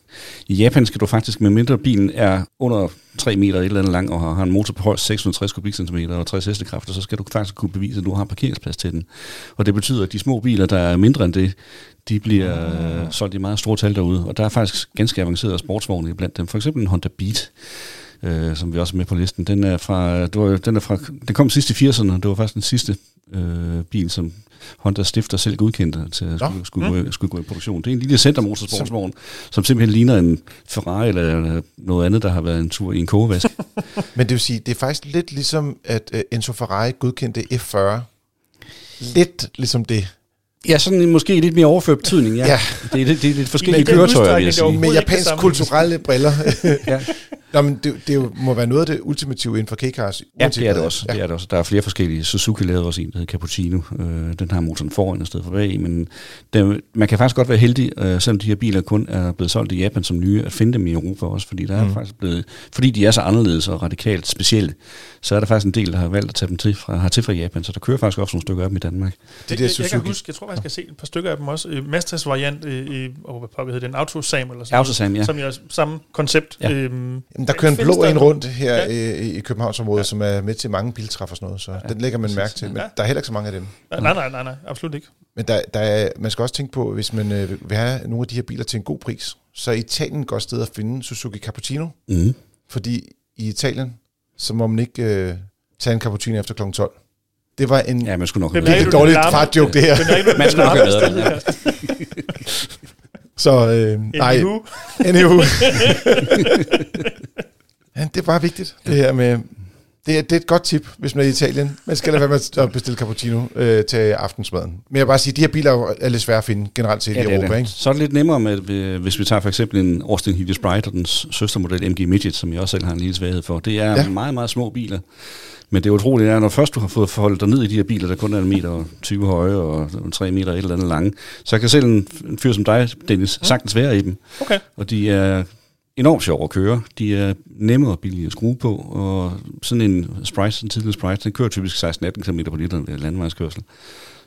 I Japan skal du faktisk, med mindre bilen er under 3 meter et eller andet lang, og har en motor på højst 660 kubikcentimeter og 60 hestekræfter, så skal du faktisk kunne bevise, at du har parkeringsplads til den. Og det betyder, at de små biler, der er mindre end det, de bliver mm. solgt i meget store tal derude. Og der er faktisk ganske avancerede sportsvogne blandt dem. For eksempel en Honda Beat, øh, som vi også er med på listen. Den er fra, det var, den er fra, den kom sidst i 80'erne, det var faktisk den sidste øh, bil, som Honda stifter selv godkendte til at skulle, skulle, mm. gå, skulle gå i produktion. Det er en lille centermotorsportsvogn, som simpelthen ligner en Ferrari eller noget andet, der har været en tur i en kogevask. Men det vil sige, det er faktisk lidt ligesom, at uh, Enzo Ferrari godkendte F40. Lidt ligesom det. Ja, sådan måske lidt mere overført betydning, ja. ja. Det, er, det, det er lidt forskellige køretøjer, vil jeg sige. Med japansk kulturelle briller. ja. Nå, men det, det må være noget af det ultimative inden for K-Cars. Ja, det er det også. Ja. Det er det også. Der er flere forskellige. Suzuki lavede også en, der hedder Cappuccino. Øh, den har motoren foran i stedet for bag. Men det, man kan faktisk godt være heldig, øh, selvom de her biler kun er blevet solgt i Japan som nye, at finde dem i Europa også. Fordi, der er mm. faktisk blevet, fordi de er så anderledes og radikalt specielle, så er der faktisk en del, der har valgt at tage dem til fra, har til fra Japan. Så der kører faktisk også nogle stykker af dem i Danmark. Det, det, det jeg, jeg, kan huske, jeg tror faktisk, jeg skal se et par stykker af dem også. Øh, Mastas variant i, oh, hvad hedder den? Autosam eller sådan Autosam, ja. Som er samme koncept. Ja. Øhm, Jamen, der kører en blå en rundt her ja. i, i Københavnsområdet, ja. som er med til mange biltræf og sådan noget, så ja. den lægger man mærke til. Men ja. der er heller ikke så mange af dem. Ja, nej, nej, nej, nej, absolut ikke. Men der, der er, man skal også tænke på, hvis man øh, vil have nogle af de her biler til en god pris, så er Italien et godt sted at finde Suzuki Cappuccino. Mm. Fordi i Italien, så må man ikke øh, tage en cappuccino efter kl. 12. Det var en ja, man skulle nok det dårligt fartjoke, det her. man skulle nok have været Så øh, nej. Anywho. ja, det er bare vigtigt, det her med... Det er, det er et godt tip, hvis man er i Italien. Man skal lade være med at bestille cappuccino øh, til aftensmaden. Men jeg vil bare sige, at de her biler er lidt svære at finde generelt til ja, i Europa. Ikke? Så er det lidt nemmere, med, hvis vi tager for eksempel en Austin Healy Sprite og den søstermodel MG Midget, som jeg også selv har en lille svaghed for. Det er ja. meget, meget små biler. Men det er utroligt, at når først du har fået forholdet dig ned i de her biler, der kun er en meter 20 høje og 3 meter et eller andet lange, så kan selv en, fyr som dig, Dennis, mm. sagtens være i dem. Okay. Og de er enormt sjove at køre. De er nemme og billige at skrue på, og sådan en Sprite, en tidligere Sprite, den kører typisk 16-18 km på liter ved landvejskørsel.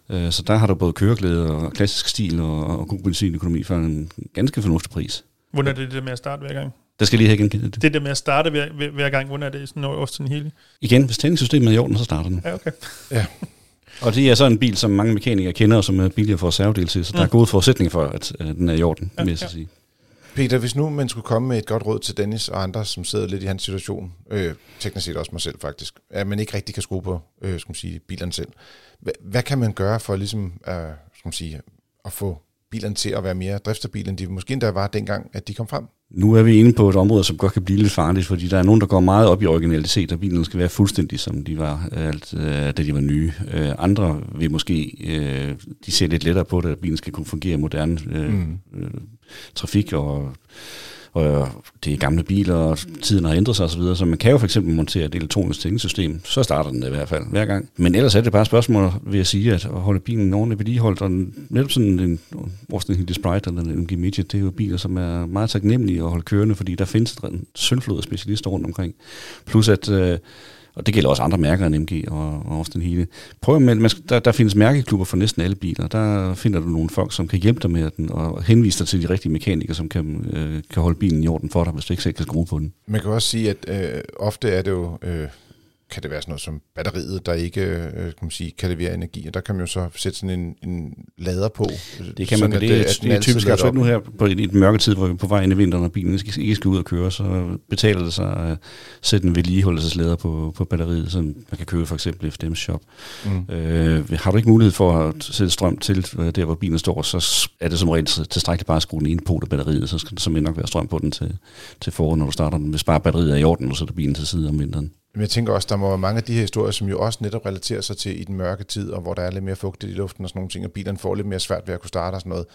Øh, så der har du både køreglæde og klassisk stil og, og god benzinøkonomi for en ganske fornuftig pris. Hvordan er det det med at starte hver gang? Der skal lige have igen. Det. det der med at starte hver, hver, hver gang, hvordan er det sådan noget Austin Healey? Igen, hvis tændingssystemet er i orden, så starter den. Ja, okay. ja. Og det er så en bil, som mange mekanikere kender, og som er billigere for reservedel til, så mm. der er gode forudsætninger for, at den er i orden, ja, vil jeg ja. sige. Peter, hvis nu man skulle komme med et godt råd til Dennis og andre, som sidder lidt i hans situation, øh, teknisk set også mig selv faktisk, at man ikke rigtig kan skrue på øh, skal man sige, bilerne selv. H- hvad kan man gøre for ligesom, øh, skal man sige, at få bilerne til at være mere driftstabile, end de måske endda var dengang, at de kom frem. Nu er vi inde på et område, som godt kan blive lidt farligt, fordi der er nogen, der går meget op i originalitet, og bilerne skal være fuldstændig, som de var, alt, øh, da de var nye. Øh, andre vil måske, øh, de ser lidt lettere på det, at bilen skal kunne fungere i moderne mm. trafik, og og det er gamle biler, og tiden har ændret sig osv., så, så man kan jo for eksempel montere et elektronisk tændingssystem, så starter den i hvert fald hver gang. Men ellers er det bare et spørgsmål, vil jeg sige, at holde bilen ordentligt vedligeholdt, og netop sådan en Austin Hill Sprite eller en MG Midget, det er jo biler, som er meget taknemmelige at holde kørende, fordi der findes en sølvflod af specialister rundt omkring. Plus at øh, og det gælder også andre mærker end MG og, og Austin Hele. Prøv med, man der, der findes mærkeklubber for næsten alle biler. Der finder du nogle folk, som kan hjælpe dig med den, og henvise dig til de rigtige mekanikere, som kan, øh, kan holde bilen i orden for dig, hvis du ikke selv kan skrue på den. Man kan også sige, at øh, ofte er det jo... Øh kan det være sådan noget som batteriet, der ikke øh, kan, man sige, kan levere energi, og der kan man jo så sætte sådan en, en lader på. Det kan man, det, det, at det er typisk aktuelt nu her på i den mørke tid, hvor vi er på vej ind i vinteren, og bilen ikke, ikke skal ud og køre, så betaler det sig at sætte en vedligeholdelseslader på, på batteriet, så man kan købe for eksempel FDM Shop. Mm. Øh, har du ikke mulighed for at sætte strøm til øh, der, hvor bilen står, så er det som regel tilstrækkeligt bare at skrue den ene på af batteriet, så skal der simpelthen nok være strøm på den til, til foråret, når du starter den. Hvis bare batteriet er i orden, så sætter bilen til side om vinteren. Men jeg tænker også, der må være mange af de her historier, som jo også netop relaterer sig til i den mørke tid, og hvor der er lidt mere fugtigt i luften og sådan nogle ting, og bilerne får lidt mere svært ved at kunne starte og sådan noget.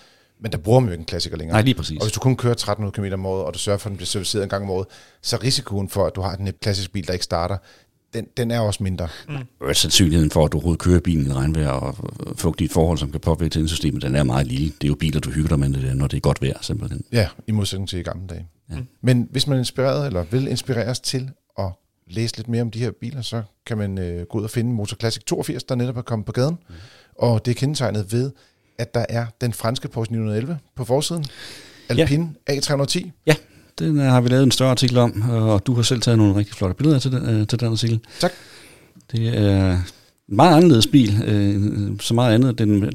Men der bruger man jo ikke en klassiker længere. Nej, lige præcis. Og hvis du kun kører 1300 km om året, og du sørger for, at den bliver serviceret en gang om året, så risikoen for, at du har en klassisk bil, der ikke starter, den, den er også mindre. Mm. Og sandsynligheden for, at du overhovedet kører bilen i regnvejr og fugtigt forhold, som kan påvirke tændsystemet, den er meget lille. Det er jo biler, du hygger dig med, når det er godt vejr, simpelthen. Ja, i modsætning til i gamle dage. Ja. Men hvis man er inspireret, eller vil inspireres til at læse lidt mere om de her biler, så kan man øh, gå ud og finde Motor Classic 82, der netop er kommet på gaden. Mm. Og det er kendetegnet ved, at der er den franske Porsche 911 på forsiden. Alpine ja. A310. Ja, den øh, har vi lavet en større artikel om, og du har selv taget nogle rigtig flotte billeder til den, øh, til den artikel. Tak. Det er en meget anderledes bil, øh, så meget andet. Den,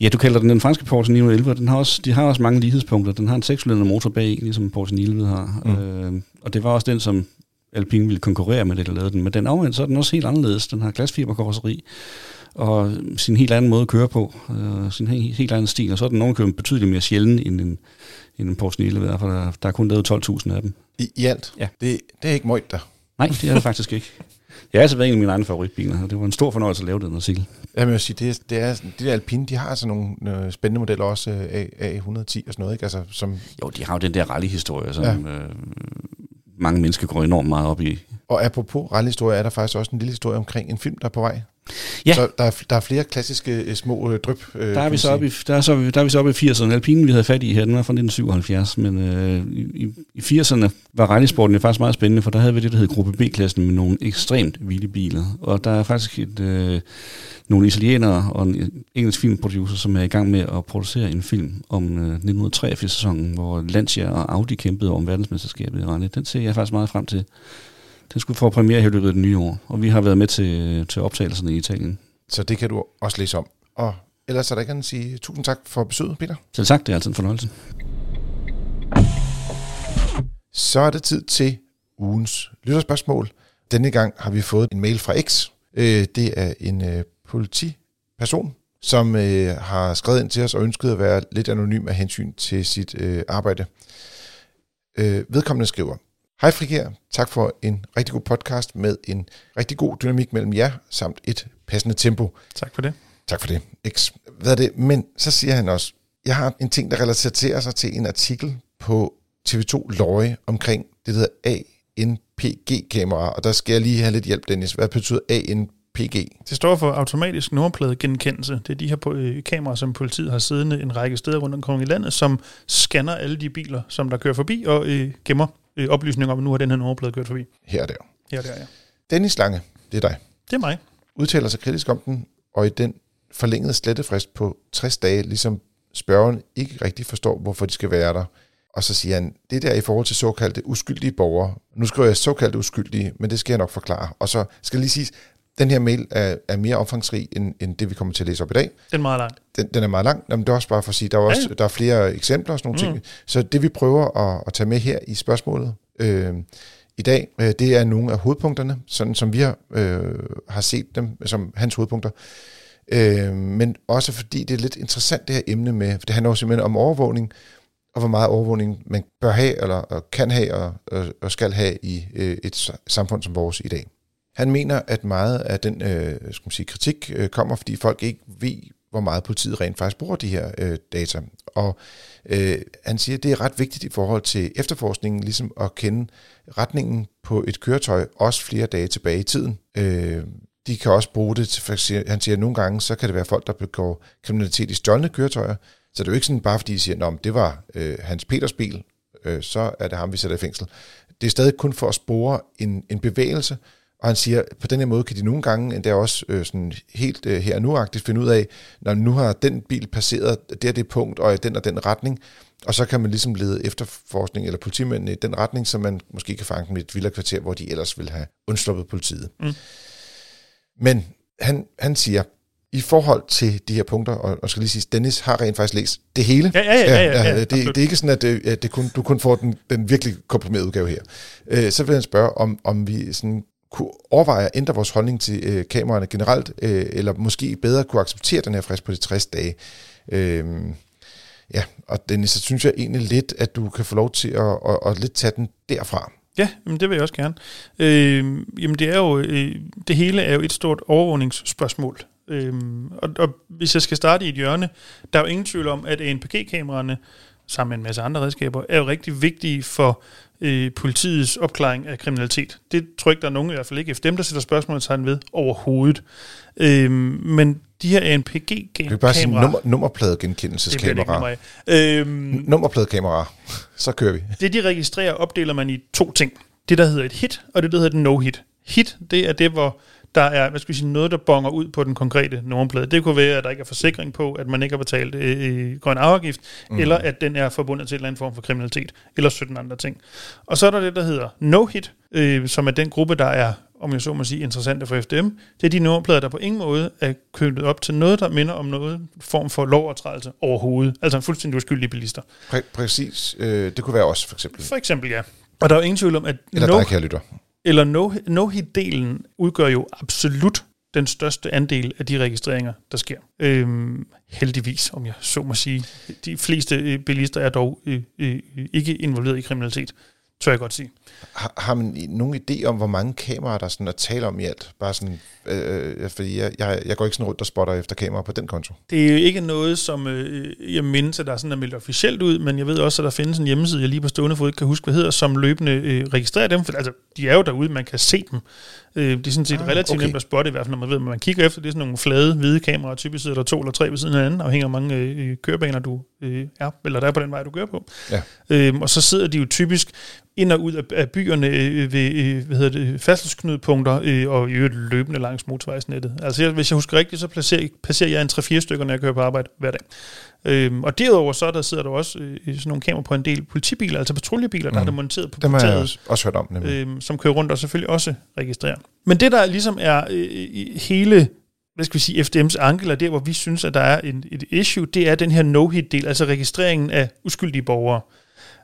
ja, du kalder den den franske Porsche 911, den har også, de har også mange lighedspunkter. Den har en 6 motor bag, ligesom Porsche 911 har. Mm. Øh, og det var også den, som Alpine ville konkurrere med det, der lavede den. Men den omvendt, så er den også helt anderledes. Den har glasfiberkarosseri og sin helt anden måde at køre på, øh, sin helt, helt anden stil, og så er den ovenkøbet betydeligt mere sjælden end en, end en Porsche 911, for der, der er kun lavet 12.000 af dem. I, i alt? Ja. Det, det er ikke møjt der? Nej, det er det faktisk ikke. Jeg har altså været en af mine egne favoritbiler, og det var en stor fornøjelse at lave den artikel. Jeg vil sige, det er, det er, de der Alpine, de har altså nogle øh, spændende modeller også, øh, A110 og sådan noget, ikke? Altså, som jo, de har jo den der rally-historie, som ja. øh, mange mennesker går enormt meget op i. Og apropos rallyhistorie, er der faktisk også en lille historie omkring en film, der er på vej. Ja. Så der er, der er flere klassiske øh, små øh, dryp. Øh, der, er vi så oppe i, der, er så, der er vi så oppe i 80'erne. Alpinen, vi havde fat i her, den var fra 1977, men øh, i, i 80'erne var rallysporten faktisk meget spændende, for der havde vi det, der hed gruppe B-klassen med nogle ekstremt vilde biler. Og der er faktisk et, øh, nogle italienere og en engelsk filmproducer, som er i gang med at producere en film om øh, 1983-sæsonen, hvor Lancia og Audi kæmpede om verdensmesterskabet i rally. Den ser jeg faktisk meget frem til. Den skulle få premiere her i løbet af det nye år, og vi har været med til, til optagelserne i Italien. Så det kan du også læse om. Og ellers er der ikke at sige tusind tak for besøget, Peter. Selv tak, det er altid en fornøjelse. Så er det tid til ugens lytterspørgsmål. Denne gang har vi fået en mail fra X. Øh, det er en øh, politiperson, som øh, har skrevet ind til os og ønsket at være lidt anonym af hensyn til sit arbejde. Vedkommende skriver, Hej Frigær, tak for en rigtig god podcast med en rigtig god dynamik mellem jer, samt et passende tempo. Tak for det. Tak for det. X. Hvad er det? Men så siger han også, jeg har en ting, der relaterer sig til en artikel på TV2 Løje omkring det, der hedder ANPG-kamera, og der skal jeg lige have lidt hjælp, Dennis. Hvad betyder ANPG? Det står for automatisk nummerpladegenkendelse. Det er de her øh, kameraer, som politiet har siddende en række steder rundt omkring i landet, som scanner alle de biler, som der kører forbi og øh, gemmer øh, oplysninger om, at nu har den her nummerplade kørt forbi. Her og der. Her og der, ja. Dennis Lange, det er dig. Det er mig. Udtaler sig kritisk om den, og i den forlængede slettefrist på 60 dage, ligesom spørgeren ikke rigtig forstår, hvorfor de skal være der. Og så siger han, det der er i forhold til såkaldte uskyldige borgere. Nu skriver jeg såkaldte uskyldige, men det skal jeg nok forklare. Og så skal lige sige, den her mail er, er mere omfangsrig, end, end det vi kommer til at læse op i dag. Den er meget lang. Den, den er meget lang. Jamen, det er også bare for at sige, der er, også, ja. der er flere eksempler og sådan nogle mm. ting. Så det vi prøver at, at tage med her i spørgsmålet øh, i dag, øh, det er nogle af hovedpunkterne, sådan som vi har, øh, har set dem som hans hovedpunkter. Øh, men også fordi det er lidt interessant det her emne med, for det handler jo simpelthen om overvågning, og hvor meget overvågning man bør have, eller og kan have, og, og, og skal have i øh, et samfund som vores i dag. Han mener, at meget af den øh, skal man sige, kritik øh, kommer, fordi folk ikke ved, hvor meget politiet rent faktisk bruger de her øh, data. Og øh, han siger, at det er ret vigtigt i forhold til efterforskningen, ligesom at kende retningen på et køretøj, også flere dage tilbage i tiden. Øh, de kan også bruge det til, for han siger, at nogle gange, så kan det være folk, der begår kriminalitet i stjålne køretøjer, så det er jo ikke sådan bare, fordi de siger, at det var øh, Hans Peters bil, øh, så er det ham, vi sætter i fængsel. Det er stadig kun for at spore en, en bevægelse, og han siger, på den her måde kan de nogle gange endda også øh, sådan helt øh, her nu-agtigt finde ud af, når nu har den bil passeret det det punkt og i den og den retning, og så kan man ligesom lede efterforskning eller politimændene i den retning, så man måske kan fange dem i et vildere kvarter, hvor de ellers vil have undsluppet politiet. Mm. Men han, han siger, i forhold til de her punkter, og, og skal lige sige, Dennis har rent faktisk læst det hele. Ja, ja, ja. ja, ja, ja det, det er ikke sådan, at, det, at det kun, du kun får den, den virkelig komprimerede udgave her. Øh, så vil han spørge, om, om vi sådan kunne overveje at ændre vores holdning til øh, kameraerne generelt, øh, eller måske bedre kunne acceptere den her frist på de 60 dage. Øh, ja, og Dennis, så synes jeg egentlig lidt, at du kan få lov til at, at, at lidt tage den derfra. Ja, jamen det vil jeg også gerne. Øh, jamen det er jo, øh, det hele er jo et stort overvågningsspørgsmål. Øh, og, og hvis jeg skal starte i et hjørne, der er jo ingen tvivl om, at ANPG-kameraerne, sammen med en masse andre redskaber, er jo rigtig vigtige for øh, politiets opklaring af kriminalitet. Det tror jeg ikke, der er nogen, i hvert fald ikke dem, der sætter spørgsmålstegn ved overhovedet. Øh, men de her ANPG-kameraer... Vi bare sige nummer, nummerpladegenkendelseskameraer. Øh, Nummerpladekameraer. Så kører vi. Det, de registrerer, opdeler man i to ting. Det, der hedder et hit, og det, der hedder et no-hit. Hit, det er det, hvor der er hvad skal vi sige, noget, der bonger ud på den konkrete nummerplade. Det kunne være, at der ikke er forsikring på, at man ikke har betalt øh, grøn afgift, mm. eller at den er forbundet til en eller anden form for kriminalitet, eller 17 andre ting. Og så er der det, der hedder no-hit, øh, som er den gruppe, der er om jeg så må sige, interessante for FDM, det er de nummerplader, der på ingen måde er knyttet op til noget, der minder om noget form for lovovertrædelse overhovedet. Altså en fuldstændig uskyldige bilister. Præ- præcis. Øh, det kunne være os, for eksempel. For eksempel, ja. Og der er jo ingen tvivl om, at... Eller no, dig, kære lytter eller no-hit-delen udgør jo absolut den største andel af de registreringer, der sker. Øhm, heldigvis, om jeg så må sige. De fleste øh, bilister er dog øh, øh, ikke involveret i kriminalitet, tør jeg godt sige. Har, har man nogen idé om, hvor mange kameraer, der sådan er tale om i alt? Bare sådan, øh, øh, fordi jeg, jeg, jeg går ikke sådan rundt og spotter efter kameraer på den konto. Det er jo ikke noget, som øh, jeg mindes, at der er sådan er meldt officielt ud, men jeg ved også, at der findes en hjemmeside, jeg lige på stående fod ikke kan huske, hvad hedder, som løbende øh, registrerer dem. For, altså, de er jo derude, man kan se dem. Øh, det er sådan set ah, relativt okay. nemt at spotte, i hvert fald når man ved, at man kigger efter. Det er sådan nogle flade, hvide kameraer, typisk sidder der to eller tre ved siden af hinanden, afhængig af mange øh, kørebaner, du øh, er, eller der er på den vej, du kører på. Ja. Øh, og så sidder de jo typisk ind og ud af, af byerne øh, ved øh, hvad hedder det, færdselsknudepunkter øh, og i øvrigt løbende langs motorvejsnettet. Altså jeg, hvis jeg husker rigtigt, så placerer, passerer jeg en 3-4 stykker, når jeg kører på arbejde hver dag. Øhm, og derudover så der sidder der også øh, sådan nogle kameraer på en del politibiler, altså patruljebiler, mm. der er der monteret på Dem har jeg også, også hørt om, øhm, som kører rundt og selvfølgelig også registrerer. Men det der ligesom er øh, hele hvad skal vi sige, FDM's ankel, og der hvor vi synes, at der er en, et issue, det er den her no-hit-del, altså registreringen af uskyldige borgere.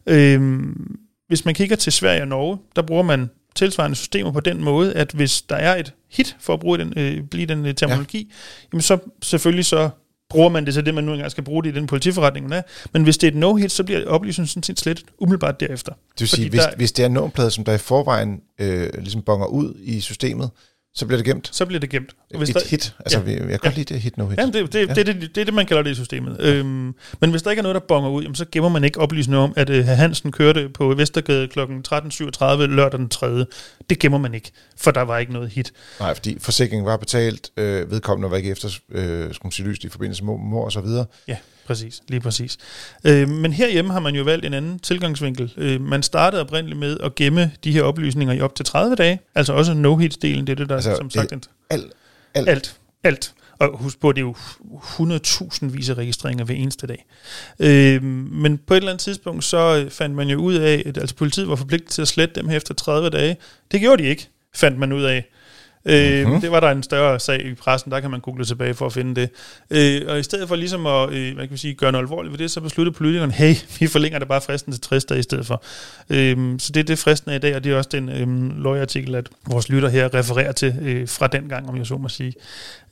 Øhm, hvis man kigger til Sverige og Norge, der bruger man tilsvarende systemer på den måde, at hvis der er et hit, for at bruge den, øh, blive den øh, terminologi, ja. jamen så selvfølgelig så bruger man det til det, man nu engang skal bruge det i den politiforretning, man er. Men hvis det er et no-hit, så bliver oplysningen sådan set slet umiddelbart derefter. Det vil sige, hvis, der, hvis det er en nummerplade, som der i forvejen øh, ligesom bonger ud i systemet, så bliver det gemt? Så bliver det gemt. Og hvis et der, hit. Altså, ja, jeg kan ja. godt lide det hit no hit. Ja, det, det, ja. det, det, det, det er det, man kalder det i systemet. Ja. Øhm, men hvis der ikke er noget, der bonger ud, jamen, så gemmer man ikke oplysninger om, at uh, Hansen kørte på Vestergade kl. 13.37 lørdag den 3. Det gemmer man ikke, for der var ikke noget hit. Nej, fordi forsikringen var betalt, øh, vedkommende var ikke efter øh, i forbindelse med mor og så videre. Ja. Præcis, lige præcis. Øh, men herhjemme har man jo valgt en anden tilgangsvinkel. Øh, man startede oprindeligt med at gemme de her oplysninger i op til 30 dage, altså også no-hits-delen, det er det, der altså, som sagt... Alt, alt. Alt, alt. Og husk på, det er jo 100.000 vis af registreringer hver eneste dag. Øh, men på et eller andet tidspunkt, så fandt man jo ud af, at altså politiet var forpligtet til at slette dem her efter 30 dage. Det gjorde de ikke, fandt man ud af. Øh, mm-hmm. Det var der en større sag i pressen, der kan man google tilbage for at finde det. Øh, og i stedet for ligesom at øh, hvad kan sige, gøre noget alvorligt ved det, så besluttede politikerne, hey, vi forlænger det bare fristen til 60 dage i stedet for. Øh, så det er det fristen af i dag, og det er også den øh, logartikel, at vores lytter her refererer til øh, fra den gang, om jeg så må sige.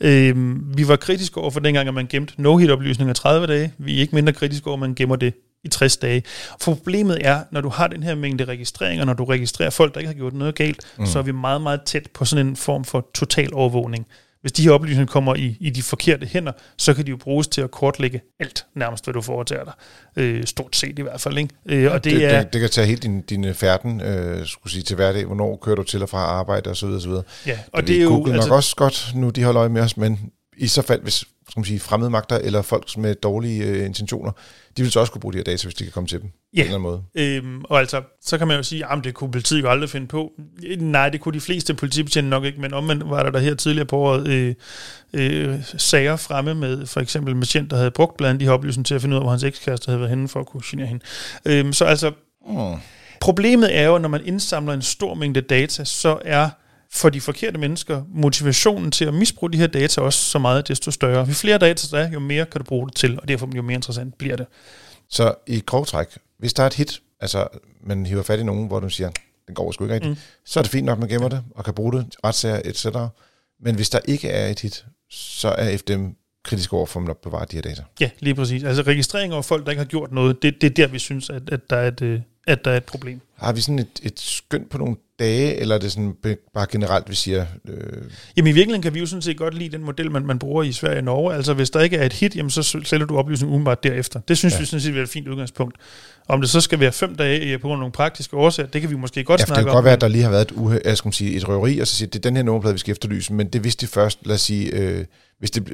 Øh, vi var kritiske over for dengang, at man gemte no-hit-oplysninger 30 dage. Vi er ikke mindre kritiske over, at man gemmer det i 60 dage. For problemet er, når du har den her mængde registreringer, når du registrerer folk, der ikke har gjort noget galt, mm. så er vi meget, meget tæt på sådan en form for total overvågning. Hvis de her oplysninger kommer i, i de forkerte hænder, så kan de jo bruges til at kortlægge alt, nærmest hvad du foretager dig. Øh, stort set i hvert fald. Ikke? Øh, og det, det, er, det, det kan tage helt din, din færden øh, skulle sige, til hverdag. Hvornår kører du til og fra arbejde osv. osv. Ja, og det, det er jo... Google altså, nok også godt, nu de holder øje med os, men i så fald, hvis skal man sige, fremmede magter eller folk med dårlige øh, intentioner, de vil så også kunne bruge de her data, hvis de kan komme til dem ja. på en eller anden måde. Øhm, og altså, så kan man jo sige, at det kunne politiet jo aldrig finde på. Nej, det kunne de fleste politibetjente nok ikke, men omvendt var der der her tidligere på året øh, øh, sager fremme med for eksempel en patient, der havde brugt blandt de her oplysninger til at finde ud af, hvor hans ekskæreste havde været henne for at kunne genere hende. Øhm, så altså, mm. problemet er jo, når man indsamler en stor mængde data, så er for de forkerte mennesker motivationen til at misbruge de her data også så meget, desto større. Jo flere data der er, jo mere kan du bruge det til, og derfor jo mere interessant bliver det. Så i grov træk, hvis der er et hit, altså man hiver fat i nogen, hvor du siger, den går sgu ikke rigtigt, mm. så er det fint nok, man gemmer det, og kan bruge det, retssager, etc. Men hvis der ikke er et hit, så er FDM kritisk over for, at man bevarer de her data. Ja, lige præcis. Altså registrering over folk, der ikke har gjort noget, det, det er der, vi synes, at, at, der er et, øh, at der er et problem. Har vi sådan et, et skønt på nogle dage, eller er det sådan bare generelt, vi siger... Øh... Jamen i virkeligheden kan vi jo sådan set godt lide den model, man, man bruger i Sverige og Norge. Altså hvis der ikke er et hit, jamen, så sælger du oplysningen umiddelbart derefter. Det synes ja. vi sådan set er et fint udgangspunkt. Om det så skal være fem dage på grund af nogle praktiske årsager, det kan vi måske godt ja, snakke om. det kan godt være, at der lige har været et, uhe, jeg skal sige, et røveri, og så siger, det er den her nummerplade, vi skal efterlyse, men det vidste de først, lad os sige, øh, hvis det,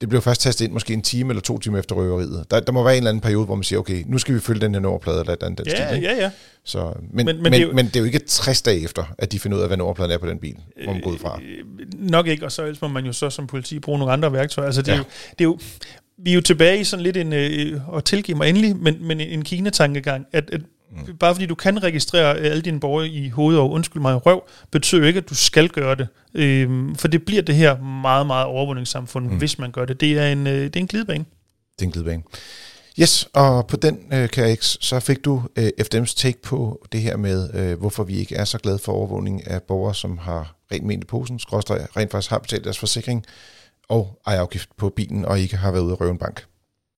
det blev først tastet ind måske en time eller to timer efter røveriet. Der, der må være en eller anden periode, hvor man siger, okay, nu skal vi følge den her nummerplade eller den, den ja, stil. Ja, ja, Så, men, men, men, men, det jo, men det er jo ikke 60 dage efter, at de finder ud af, hvad nummerpladen er på den bil, hvor man går ud fra. Øh, nok ikke, og så ellers må man jo så som politi bruge nogle andre værktøjer. Altså det, ja. er, jo, det er jo, vi er jo tilbage i sådan lidt en, øh, og tilgive mig endelig, men, men en Kina-tankegang, at, at Mm. Bare fordi du kan registrere alle dine borgere i hovedet og undskyld mig røv, betyder ikke, at du skal gøre det. Øhm, for det bliver det her meget, meget overvågningssamfund, mm. hvis man gør det. Det er en, øh, det er en glidebane. Det er en glidebane. Yes, og på den, øh, KX, så fik du øh, FDM's take på det her med, øh, hvorfor vi ikke er så glade for overvågning af borgere, som har rent ment i posen, skråstrej, rent faktisk har betalt deres forsikring og ejerafgift på bilen, og ikke har været ude at røve en bank.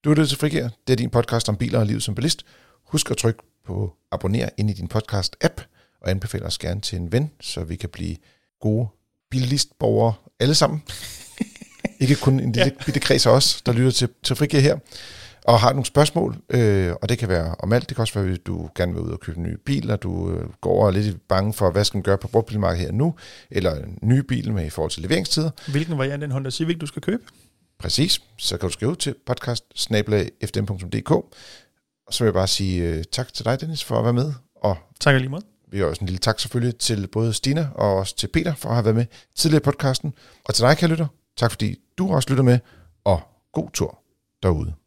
Du er det til Frigir. Det er din podcast om biler og livet som bilist. Husk at trykke på abonner ind i din podcast-app, og anbefaler os gerne til en ven, så vi kan blive gode bilistborgere alle sammen. Ikke kun en lille ja. bitte kreds af os, der lytter til, til Frigir her, og har nogle spørgsmål, øh, og det kan være om alt. Det kan også være, at du gerne vil ud og købe en ny bil, og du øh, går over lidt bange for, hvad skal man gøre på brugtbilmarkedet her nu, eller en ny bil med i forhold til leveringstider. Hvilken variant af en Honda Civic du skal købe? Præcis. Så kan du skrive til podcast og så vil jeg bare sige uh, tak til dig, Dennis, for at være med. Og tak lige måde. Vi har også en lille tak selvfølgelig til både Stina og også til Peter for at have været med tidligere i podcasten. Og til dig, kære lytter, tak fordi du også lytter med, og god tur derude.